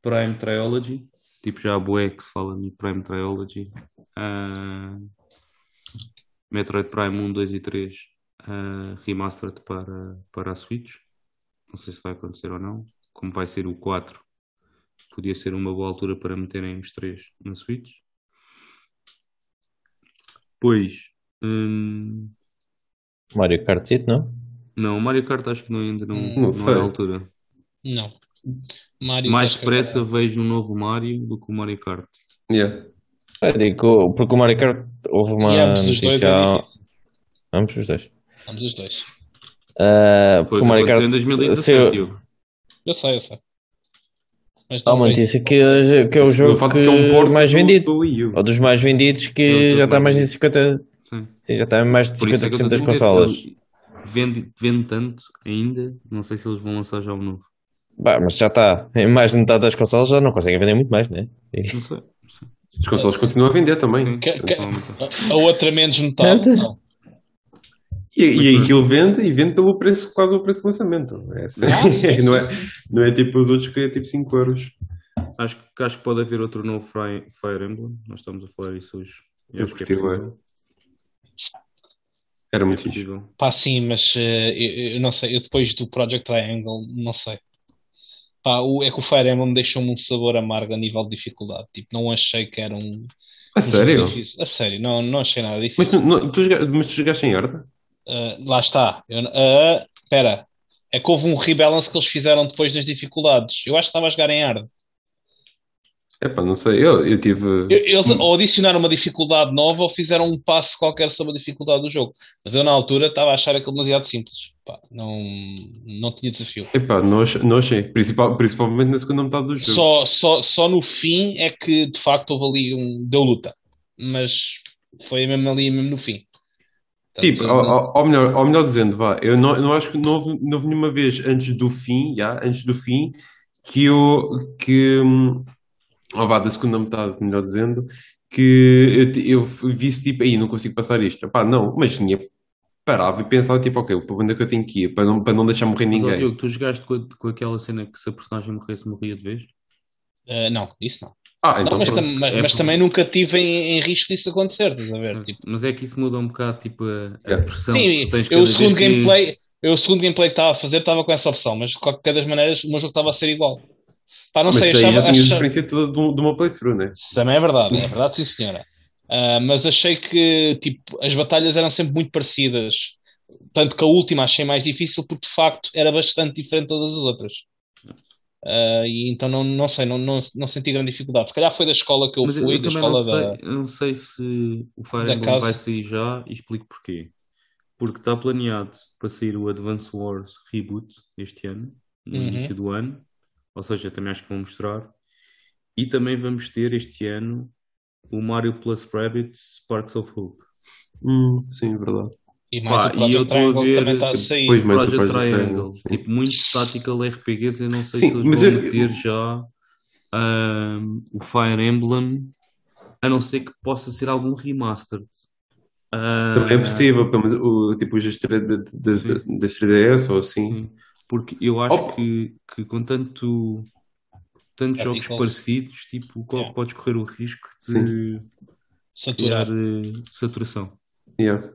Prime Trilogy, tipo já a bué que se fala no Prime Trilogy. Ah, Metroid Prime 1, 2 e 3 ah, remastered para, para a Switch. Não sei se vai acontecer ou não. Como vai ser o 4, podia ser uma boa altura para meterem os 3 na Switch. Depois, hum, Mario Kart 7, não? não, o Mario Kart acho que não, ainda não, não, Não é a altura. Não. Mario Mais depressa vejo um novo Mario do que o Mario Kart. Yeah. Eu digo, porque o Mario Kart houve uma E ambos os dois notícia. é. Ambos os dois. Ambos os dois. Ah, Foi porque o Mario Kart. em 2017, saiu- Diogo. Eu sei, eu sei. Mas Há uma notícia que, que é o jogo que é um mais do- vendido. do. Ou dos mais vendidos que É já está mais mais de 50. Sim. Sim, já está em mais de Por isso é que eu 50% das consolas. Vende, vende tanto ainda, não sei se eles vão lançar já o novo. Bah, mas já está. Em mais de metade das consolas já não conseguem vender muito mais, né? E- Não sei. não sei. Os consoles continuam a vender também. Sim, Que- que- aumentar. A outra menos metade. Não. E, e aquilo vende e vende pelo preço, quase o preço de lançamento. É assim. Ah, [laughs] sim, não, é, não é tipo os outros que é tipo 5 euros. Acho, que- acho que pode haver outro novo Fire, Emblem. Nós estamos a falar isso hoje. E Eu acho que é Era É muito fixe. possível. Pá, sim, mas eh, eu, eu não sei. Eu depois do Project Triangle, não sei. Pá, o, é que o Fire Emblem deixou-me um sabor amargo a nível de dificuldade. Tipo, não achei que era um. A um sério? difícil. A sério, não, não achei nada Mas difícil. tu, não- tu, mas tu jogaste em Arda? Ah, lá está. Eu, ah, Espera. É que houve um rebalance que eles fizeram depois das dificuldades. Eu acho que estava a jogar em hard. Epá, não sei. Eu, eu tive. Eles ou adicionaram uma dificuldade nova ou fizeram um passo qualquer sobre a dificuldade do jogo. Mas eu, na altura, estava a achar aquilo demasiado simples. Pá, não, não tinha desafio. Epá, não achei. Não achei. Principal, principalmente na segunda metade do jogo. Só, só, só no fim é que, de facto, houve ali um... Deu luta. Mas foi mesmo ali, mesmo no fim. Tipo, ou, ou- ou melhor, ou melhor dizendo, vá, eu não, não acho que não houve, não houve nenhuma vez antes do fim, já, antes do fim, que eu, que, hum, ou vá, da segunda metade, melhor dizendo, que eu, eu visse tipo, aí não consigo passar isto. Pá, não, mas tinha, parava e pensava tipo, ok, para onde é que eu tenho que ir? Para não, para não deixar morrer Mas, ó, ninguém. Diogo, tu jogaste com, com aquela cena que se a personagem morresse, morria de vez? ah, não, isso não. Ah, Não, então mas, tam- mas- É mas também nunca tive em, em risco disso acontecer, estás a ver? Sim. Tipo, Mas é que isso muda um bocado tipo, a, a Yeah. pressão Sim, que tens eu o segundo vez que- gameplay, eu o segundo gameplay que estava a fazer estava com essa opção, mas de qualquer das maneiras o meu jogo estava a ser igual. Pá, não Mas sei, aí achava, já tinhas a achava- experiência toda de, um- de uma playthrough, né? Isso também é verdade, é verdade, sim senhora. Ah, mas achei que tipo, as batalhas eram sempre muito parecidas. Tanto que a última achei mais difícil porque de facto era bastante diferente de todas as outras. Ah, e então não, não sei, não, não, não senti grande dificuldade. Se calhar foi da escola que eu Mas fui, eu da também não escola sei, da. eu não sei se o Fire Emblem casa. vai sair já e explico porquê. Porque está planeado para sair o Advance Wars Reboot este ano, no Uhum. início do ano. Ou seja, também acho que vão mostrar. E também vamos ter este ano o Mario Plus Rabbids Sparks of Hope. Hum, sim, verdade. E mais Pá, o Project e eu estou a ver- também está a sair. Pois, mas o Project Project Triangle, Triangle, sim. tipo, muito tactical RPGs, eu não sei Sim, se eles mas vão eu- meter já ahm, o Fire Emblem, a não ser que possa ser algum remastered. Também é possível, menos, o, tipo os das 3 da- da- Sim. das 3DS ou assim. Sim, porque eu acho Oh. que, que com tanto, tantos jogos Tacticals. parecidos, tipo, Yeah. podes correr o risco de Saturar. criar eh, saturação. Yeah.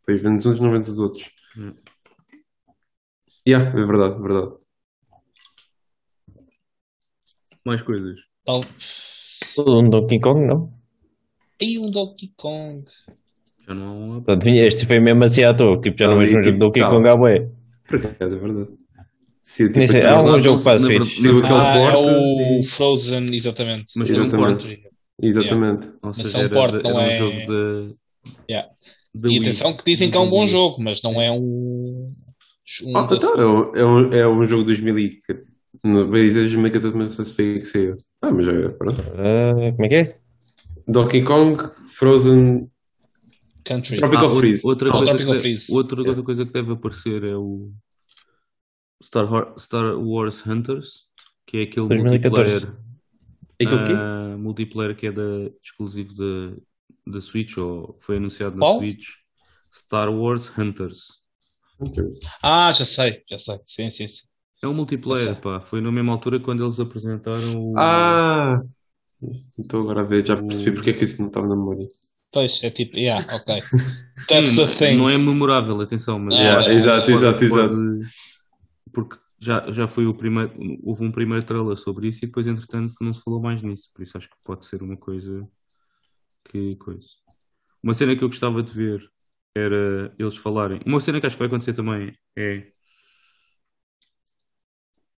Depois vendes uns, não vendes os outros. Hum. Yeah, é verdade, é verdade. Mais coisas. Tal. Um Donkey Kong, não? E um Donkey Kong. Já não há um. Portanto, este foi mesmo assim à toa. Tipo, já não vejo um jogo do Donkey tipo, Kong à bué. Por acaso, é verdade. Se, tipo, sei, algum jogo na fixe. Saiu aquele Ah, é porte o e- Frozen, exatamente. Mas um Exatamente. porte. Exatamente. Ou Mas seja, é um era, porte, de- não era um é- jogo de. Yeah. de E Wii. atenção que dizem que é um bom jogo, mas não é um. um Ah, então, é, um, é, um, é um jogo de 2000 e... Não, vai dizer 2014, mas não sei se foi que saiu. Ah, mas é, pronto. Ah, como é que é? Donkey Kong, Frozen... country. Tropical Ah, outra- Freeze. Outra, Ah, coisa Tropical que, Freeze. outra, Yeah. outra coisa que deve aparecer é o Star, Star Wars Hunters, que é aquele 2014. multiplayer, Aquele quê? ah, multiplayer que é da, exclusivo da, da Switch, ou foi anunciado na Qual? Switch. Star Wars Hunters. Ah, já sei, já sei. Sim, sim, sim. É um multiplayer, pá. Foi na mesma altura quando eles apresentaram o. Ah! Estou agora a ver, já percebi porque é que isso não estava na memória. Pois, é tipo, yeah, [laughs] ok. That's Sim, the thing. Não é memorável, atenção, mas Yeah, eu acho que exato, pode- exato, exato. pode- Porque já, já foi o primeiro, houve um primeiro trailer sobre isso e depois, entretanto, não se falou mais nisso. Por isso acho que pode ser uma coisa que coisa. Uma cena que eu gostava de ver era eles falarem. Uma cena que acho que vai acontecer também é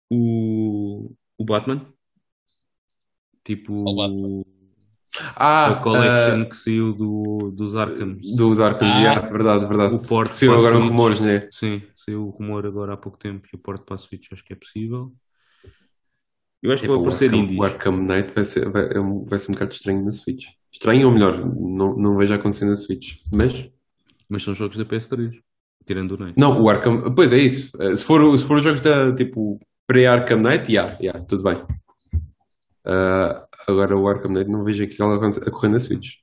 o, o Batman. Tipo O Batman. Ah! a collection ah, que saiu do, dos Arkhams. dos Arkham, Ah. yeah, verdade, verdade. O porte Saiu agora Switch. rumores, né? Sim, saiu o rumor agora há pouco tempo e o porte para a Switch acho que é possível. Eu acho que vai aparecer Arkham, indies. o Arkham Knight vai ser, vai, é um- vai ser um bocado estranho na Switch. Estranho ou melhor, não, não vejo acontecer na Switch. Mas, Mas são jogos da PS3, tirando o Night. não, o Arkham, pois é isso. Eh, Se for, se for jogos da tipo pré-Arkham Knight, yeah, yeah, tudo bem. Ah, agora o Arkham Knight não vejo aquilo a acontecer- a correr na Switch.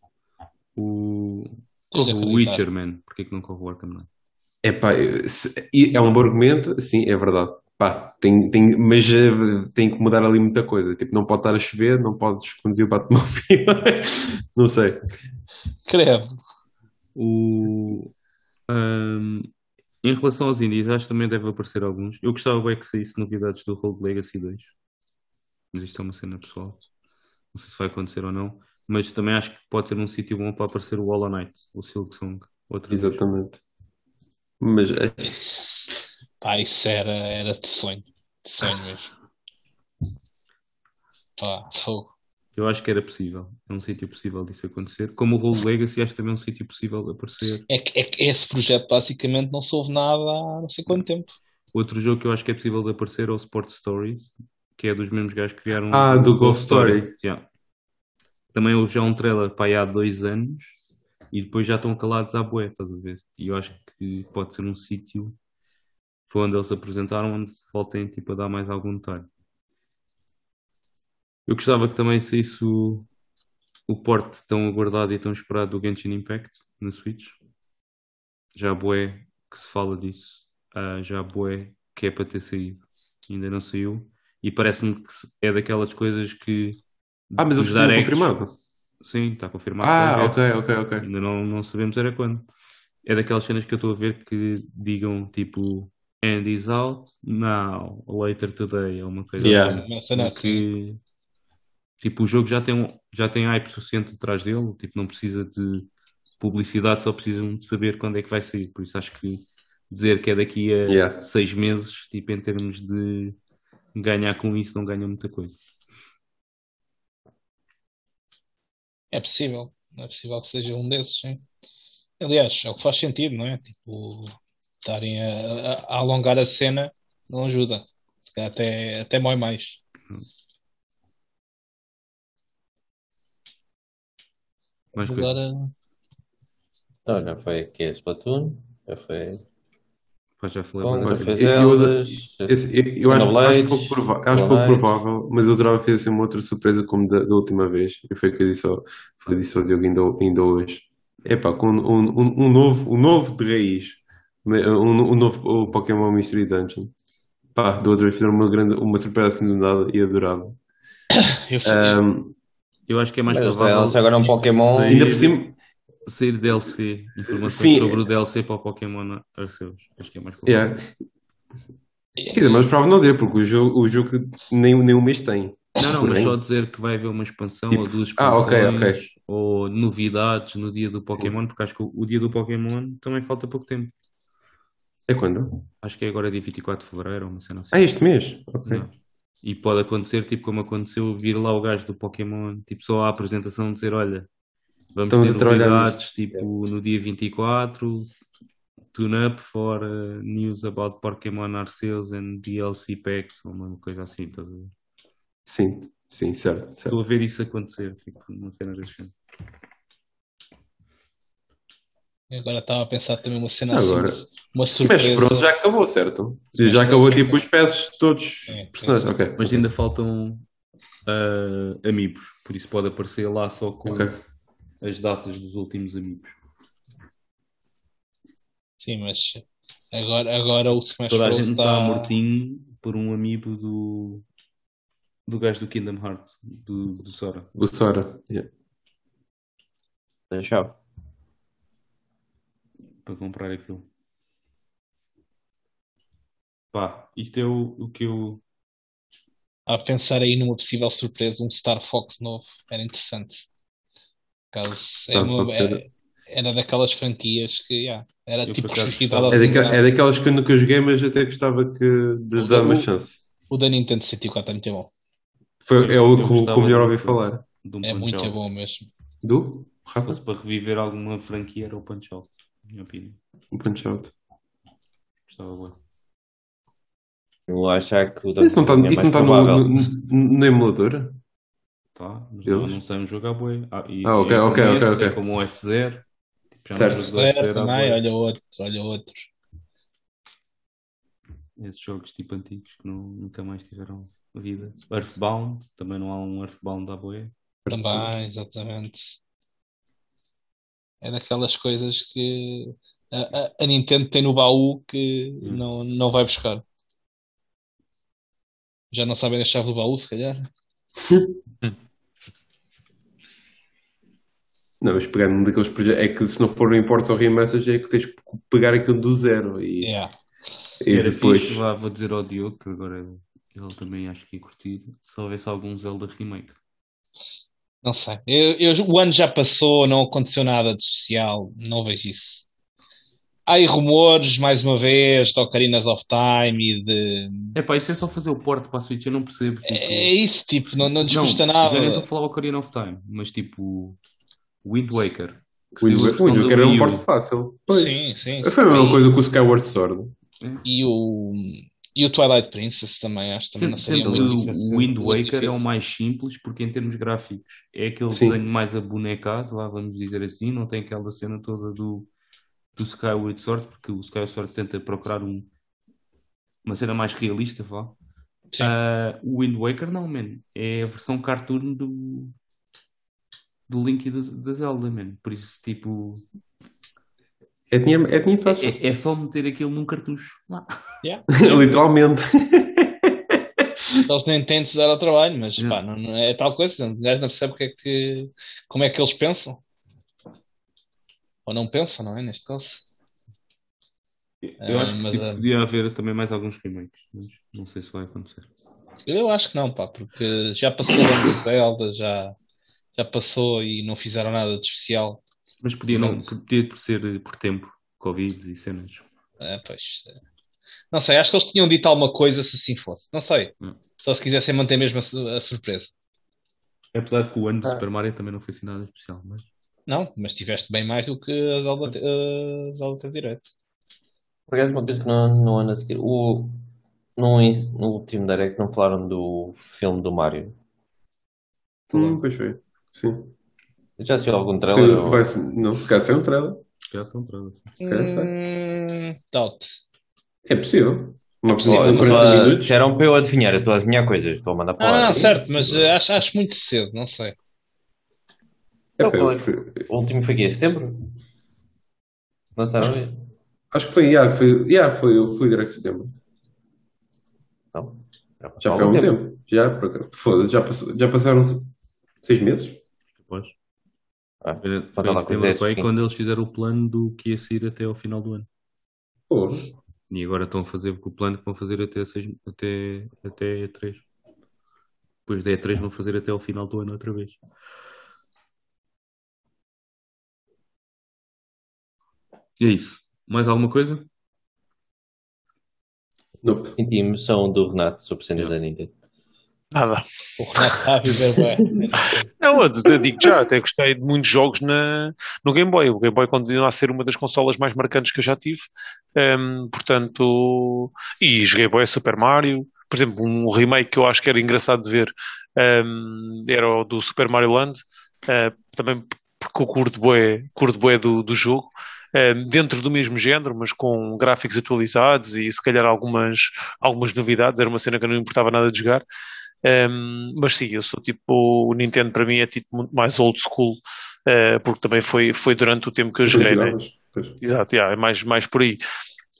O, de o. Witcher, man. Porquê que não corre o Arkham Knight? Se- e é um bom argumento, sim, é verdade. Pá, tem, tem, mas eh, tem que mudar ali muita coisa. Tipo, não pode estar a chover, não podes conduzir o Batmóvel. [laughs] não sei. Credo. O, ahm, em relação aos indies, acho que também deve aparecer alguns. Eu gostava bem que saísse novidades do Rogue Legacy 2. Mas isto é uma cena pessoal. Não sei se vai acontecer ou não. Mas também acho que pode ser um sítio bom para aparecer o Hollow Knight, o Silk Song. Outra vez. Exatamente. Mas eh, Pá, isso era, era de sonho. De sonho mesmo. Pá, fogo. Eu acho que era possível. É um sítio possível disso acontecer. Como o Rogue Legacy, acho também um sítio possível de aparecer. É que, é que esse projeto basicamente não soube nada há não sei quanto tempo. Outro jogo que eu acho que é possível de aparecer é o Sport Stories, que é dos mesmos gajos que criaram Ah, do Ghost Story. Yeah. Também houve já um trailer para aí há dois anos e depois já estão calados à bué, estás a ver? E eu acho que pode ser um sítio foi onde eles se apresentaram, onde voltem tipo, a dar mais algum detalhe. Eu gostava que também saísse o, o porte tão aguardado e tão esperado do Genshin Impact na Switch. Já bué que se fala disso. Ah, já bué que é para ter saído. Ainda não saiu. E parece-me que é daquelas coisas que. Ah, mas eles directs- confirmado. Sim, está confirmado. Ah, Vai haver. ok, ok, ok. Ainda não, não sabemos era quando. É daquelas cenas que eu estou a ver que digam tipo And is out now, later today, ou uma coisa Yeah. assim. Uma cena Porque, tipo, o jogo já tem, um- já tem hype suficiente atrás dele, tipo, não precisa de publicidade, só precisam de saber quando é que vai sair. Por isso acho que dizer que é daqui a Yeah. seis meses, tipo, em termos de ganhar com isso, não ganha muita coisa. É possível. É possível que seja um desses, sim. Aliás, é o que faz sentido, não é? Tipo, estarem a, a- a alongar a cena não ajuda. Se calhar até, até mói mais. Coisa. Agora, Não, já foi aqui a Splatoon, já foi. Pá, já falei Bom, Eu- eu- eu eu acho, acho pouco, prova- acho pouco provável, mas eu adorava fazer assim uma outra surpresa como da, da última vez. E foi o que eu disse ao, foi disse ao Diogo ainda, ainda hoje. Epá, com um, um, um novo, um novo de raiz, um, um novo o Pokémon Mystery Dungeon. Pá, da outra vez fizeram uma, grande, uma surpresa assim do nada e adorava. [coughs] eu, Ahm, Eu acho que é mais Mas provável lança agora um Pokémon. ainda por cima, sair DLC, informações Sim. sobre o DLC para o Pokémon Arceus. Acho que é mais provável. yeah. Quer dizer, mas provável não dê, porque o jogo, o jogo nem, nem um mês tem. Não, não, mas só dizer que vai haver uma expansão Tipo- ou duas Ah, ok, expansões ok. ou novidades no dia do Pokémon, porque acho que o, o dia do Pokémon também falta pouco tempo. É quando? Acho que é agora dia 24 de Fevereiro, ou uma cena assim. Ah, este mês? Ok. Não. E pode acontecer, tipo como aconteceu, vir lá o gajo do Pokémon, tipo só a apresentação dizer, olha, vamos Estamos ter a trabalhar novidades, tipo no dia 24, tune up for uh, news about Pokémon Arceus and DLC packs, ou uma coisa assim. estás a ver? Sim, sim, certo, certo. Estou a ver isso acontecer, tipo, uma cena desse género. Agora estava a pensar também uma cena Agora, assim, uma Smash surpresa. Bros já acabou, certo? Smash Já acabou tipo os peços todos É, personagens. sim, sim. Ok. Mas ainda faltam uh, amigos, por isso pode aparecer lá só com Ok. As datas dos últimos amigos. Sim, mas agora, agora o Smash Toda a Bros. gente está mortinho por um amiibo do, do gajo do Kingdom Hearts, do, do Sora. O Sora. yeah. Da chave. para comprar aquilo. Pá, isto é o, o que eu. a pensar aí numa possível surpresa, um Star Fox novo. Era interessante. Caso é uma- é- era daquelas franquias que yeah, era Eu, tipo gostava. É, daquel- cinema. é daquelas que eu nunca joguei, mas até gostava que, de O dar da- uma o- chance. O da Nintendo 64 é muito bom. Foi, é o que o- que o melhor ouvi falar. um É muito Out. bom mesmo. Do? Rafa? para reviver alguma franquia, era o Punch Out, na minha opinião. Um punch out. Gostava bem. Eu acho que o da Isso não está, é isso não está no, no, no emulador? Tá, mas Eles? não sei um jogo à boi. Ah, e- Ah, ok, é ok, como ok, ok. É como o F0. Tipo, já Certo. não jogo do F0 Certo, à também, olha outro, olha outro. Esses jogos tipo antigos que não- nunca mais tiveram vida. Earthbound, também não há um Earthbound à boia. Também, exatamente. É daquelas coisas que a, a- a Nintendo tem no baú que Hum. não, não vai buscar. Já não sabem a chave do baú, se calhar. [laughs] [laughs] Não, mas pegar num daqueles projetos. É que se não for Imports ou Remasters, é que tens que pegar aquilo do zero. E, Yeah. e Era depois. fixe, vá, vou dizer ao Diogo, que agora ele também acho que ia curtir, se houvesse algum Zelda remake. Não sei. Eu- eu- o ano já passou, não aconteceu nada de especial. Não vejo isso. Há aí rumores, mais uma vez, de Ocarinas of Time e de. É pá, isso é só fazer o porte para a Switch, eu não percebo. Tipo, É é isso, tipo, não, não lhes custa já nem nada. estou a falar Ocarina of Time, mas tipo, Wind Waker. Que Wind Waker era um porte fácil. Pois. Sim, sim. Foi a mesma E- coisa com o Skyward Sword. E o, e o Twilight Princess também, acho que também não Sendo, seria muito difícil. o Wind Waker é o mais simples porque em termos gráficos é aquele Sim. desenho mais abonecado, lá vamos dizer assim, não tem aquela cena toda do, do Skyward Sword, porque o Skyward Sword tenta procurar um, uma cena mais realista, vá. Ah, o Wind Waker não, man. É a versão cartoon do, do Link e da Zelda, man. Por isso, tipo, É dinheiro, é dinheiro fácil. é, é só meter aquilo num cartucho. lá. [laughs] Literalmente. Eles nem tentam se dar ao trabalho, mas Yeah. pá, não, não é tal coisa. O gajo não percebe que é que, como é que eles pensam. Ou não pensam, não é? Neste caso. Eu Ah, acho que mas, tipo, ah, podia haver também mais alguns remakes, mas não sei se vai acontecer. Eu acho que não, pá, porque já passou do Zelda, já, já passou e não fizeram nada de especial. Mas podia, não, podia por ser eh, por tempo, Covid e cenas. É, pois. é. Não sei, acho que eles tinham dito alguma coisa se assim fosse. Não sei. Hum. Só se quisessem manter mesmo a, a surpresa. Apesar de que o ano do Ah. Super Mario também não foi assim nada especial, mas Não, mas tiveste bem mais do que a Zelda, te- a Zelda teve direito. Por acaso, uma coisa que não, não anda a seguir. O, no, no último Direct não falaram do filme do Mario. Hum, pois foi. Sim. Já se viu algum Se, trailer? ou- vai, se- não, se calhar sem um trailer. já. Se calhar sai. Hum, doubt. É possível. Uma possível. pessoa de Estou 40 a- minutos. Disseram para eu adivinhar, eu estou a adivinhar coisas, estou a mandar para Ah, lá. não, certo, mas eh, acho, acho muito cedo, não sei. É, Não, qual eu é? prefiro- O último foi aqui, em setembro? Lançaram isso? Acho que foi, yeah, foi, yeah, foi, eu fui direct de setembro. Não. Já, Já foi há algum um tempo. Já, por acaso. Foda-se, já, passou- já passaram seis meses? Depois. Ah, Foi, foi lá em setembro quando eles fizeram o plano do que ia sair até ao final do ano. Porra. E agora estão a fazer o plano que vão fazer até, seis, até, até 3. depois da E3 vão fazer até ao final do ano outra vez. E é isso. Mais alguma coisa? Nope. Senti a emoção do Renato sobre cenas da Nintendo. Nada. O Renato está a viver bem. Não, eu digo já, até gostei de muitos jogos na, no Game Boy. O Game Boy continua a ser uma das consolas mais marcantes que eu já tive. Ehm, portanto, e joguei Boy Super Mario. Por exemplo, um remake que eu acho que era engraçado de ver ehm, era o do Super Mario Land. eh, também porque eu curto bué, curto bué do, do jogo. Dentro do mesmo género, mas com gráficos atualizados e se calhar algumas, algumas novidades. Era uma cena que eu não importava nada de jogar. Um, mas sim, eu sou tipo, o Nintendo para mim é tipo muito mais old school, uh, porque também foi, foi durante o tempo que eu joguei, né? Exato, yeah, é mais, mais por aí.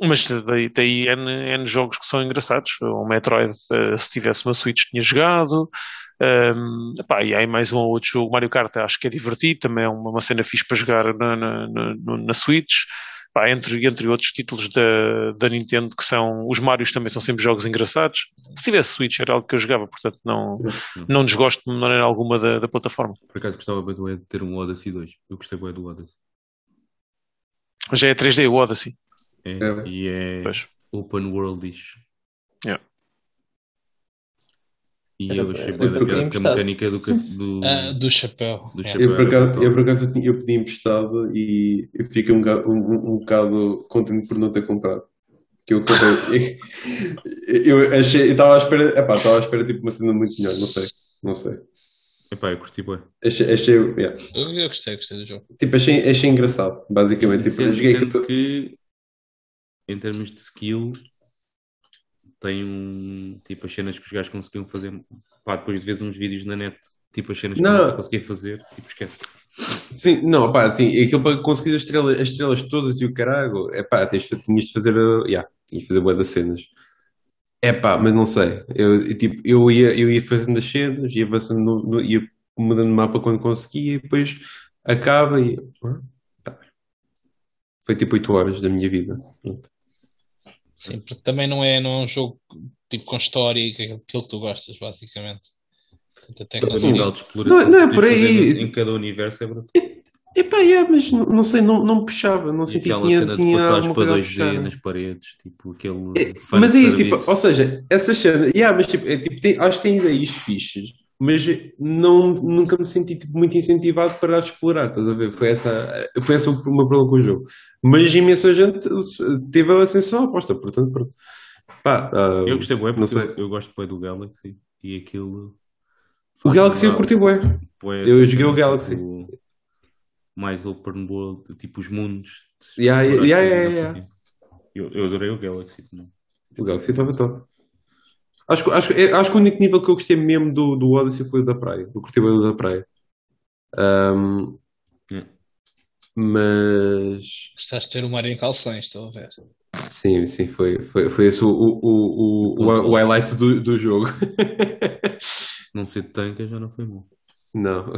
Mas daí tem N, N jogos que são engraçados. O Metroid, uh, se tivesse uma Switch, tinha jogado. Um, epá, e aí mais um ou outro jogo, Mario Kart, acho que é divertido, também é uma, uma cena fixe para jogar na, na, na, na Switch. Pá, entre, entre outros títulos da, da Nintendo, que são. Os Marios também são sempre jogos engraçados. Se tivesse Switch, era algo que eu jogava, portanto, não, não desgosto de maneira alguma da, da plataforma. Por acaso gostava bem do Ed de ter um Odyssey 2. Eu gostei bem do Odyssey. Já é 3D, o Odyssey. É, É. E é Pois. open world-ish. Yeah. E eu achei bem da que a mecânica do, do, [laughs] Ah, do chapéu. do É. chapéu. Eu por acaso, eu, por acaso eu, pedi emprestado e eu fiquei um bocado, um, um- um bocado contente por não ter comprado. Que eu comprei. [laughs] eu achei, eu estava à espera, epá, estava à espera tipo uma cena muito melhor, não sei, não sei. Epá, eu curti bem. Achei, achei, yeah. Eu, eu gostei, gostei do jogo. tipo, achei, achei engraçado, basicamente. Tipo, eu Sendo, joguei sendo aquilo. que, em termos de skill, tem um. Tipo, as cenas que os gajos conseguiam fazer. Pá, depois de ver uns vídeos na net, tipo, as cenas que Não. eu conseguia fazer, tipo, esquece. Sim, não, pá, assim, aquilo para conseguir as estrelas, as estrelas todas e o caralho, é pá, tens, tinhas de fazer, uh, yeah, tinhas de fazer boa das cenas. É pá, mas não sei, eu, eu, tipo, eu ia, eu ia fazendo as cenas, ia avançando, no, no- ia mudando o mapa quando conseguia, e depois acaba e. tá. Foi tipo 8 horas da minha vida. Pronto. Sim, porque também não é, não é um jogo tipo com história e que é aquilo que tu gostas, basicamente. Até nível de exploração Não- não é que por aí. Em cada universo é brutal. Epá, yeah, mas não, não sei, não, não me puxava, não senti que tinha, cena tinha alguma para coisa a 2D puxar. nas paredes, tipo aquele. Mas é isso, tipo, ou seja, essas cenas, yeah, mas tipo, é, tipo, tem- acho que tem ideias fixes, mas não, nunca me senti tipo, muito incentivado para explorar, estás a ver? Foi essa, foi essa o meu problema com o jogo. Mas imensa gente teve a ascensão aposta, portanto, pronto. Pá, ah, Eu gostei não porque sei. eu, eu gosto bem do Galaxy e aquilo. O Galaxy eu curti bué. bué Eu joguei o Galaxy. tipo, mais open world, tipo os mundos. Yeah, yeah, yeah, não sei yeah. eu adorei o Galaxy também. O Galaxy estava top. Acho, que- acho, é- acho que o único nível que eu gostei mesmo do, do Odyssey foi o da praia. Eu curti bem o da praia. Yeah. mas Estás a ter o Mario em calções, estou a ver. sim, sim, foi, foi, foi esse o, o, o, o, o highlight do, do jogo. Não ser de tanca já não foi bom. Não.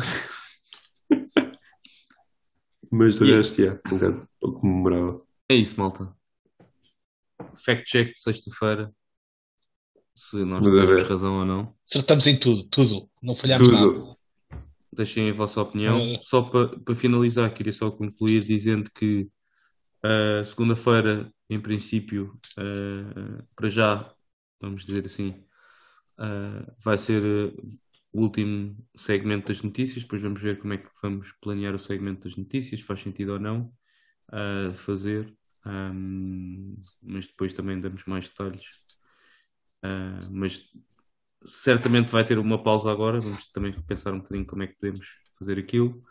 Mas do resto, yeah, um bocado pouco memorável. É isso, malta. Fact check de sexta-feira. Se nós Vamos a temos razão ou não. Acertamos em tudo, tudo. Não falhamos nada. Tudo. Deixem a vossa opinião. Olha. Só para para finalizar, queria só concluir dizendo que uh, segunda-feira, em princípio, uh, para já, vamos dizer assim, uh, vai ser uh, o último segmento das notícias. Depois vamos ver como é que vamos planear o segmento das notícias, se faz sentido ou não uh, fazer. Um, mas depois também damos mais detalhes. Uh, mas certamente vai ter uma pausa agora. Vamos também pensar um bocadinho como é que podemos fazer aquilo.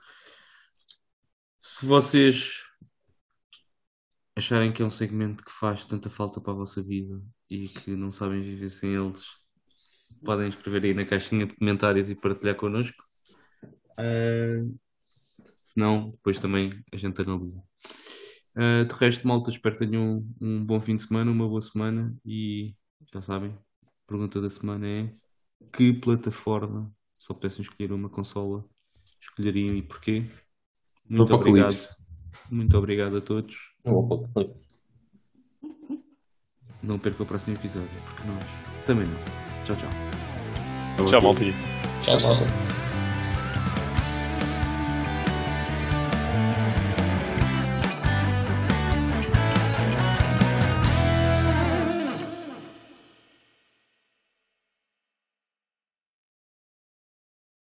Se vocês acharem que é um segmento que faz tanta falta para a vossa vida e que não sabem viver sem eles, podem escrever aí na caixinha de comentários e partilhar connosco. Uh, se não, depois também a gente analisa. Uh, de resto, malta, espero que tenham um, um bom fim de semana, uma boa semana e já sabem, a pergunta da semana é que plataforma, só pudessem escolher uma consola, escolheriam e porquê? Muito obrigado. Apocalipse. Muito obrigado a todos. Um pouco. Não percam o próximo episódio, porque nós também não. Tchau, tchau. Tchau, maltinha. Tchau, Tchau.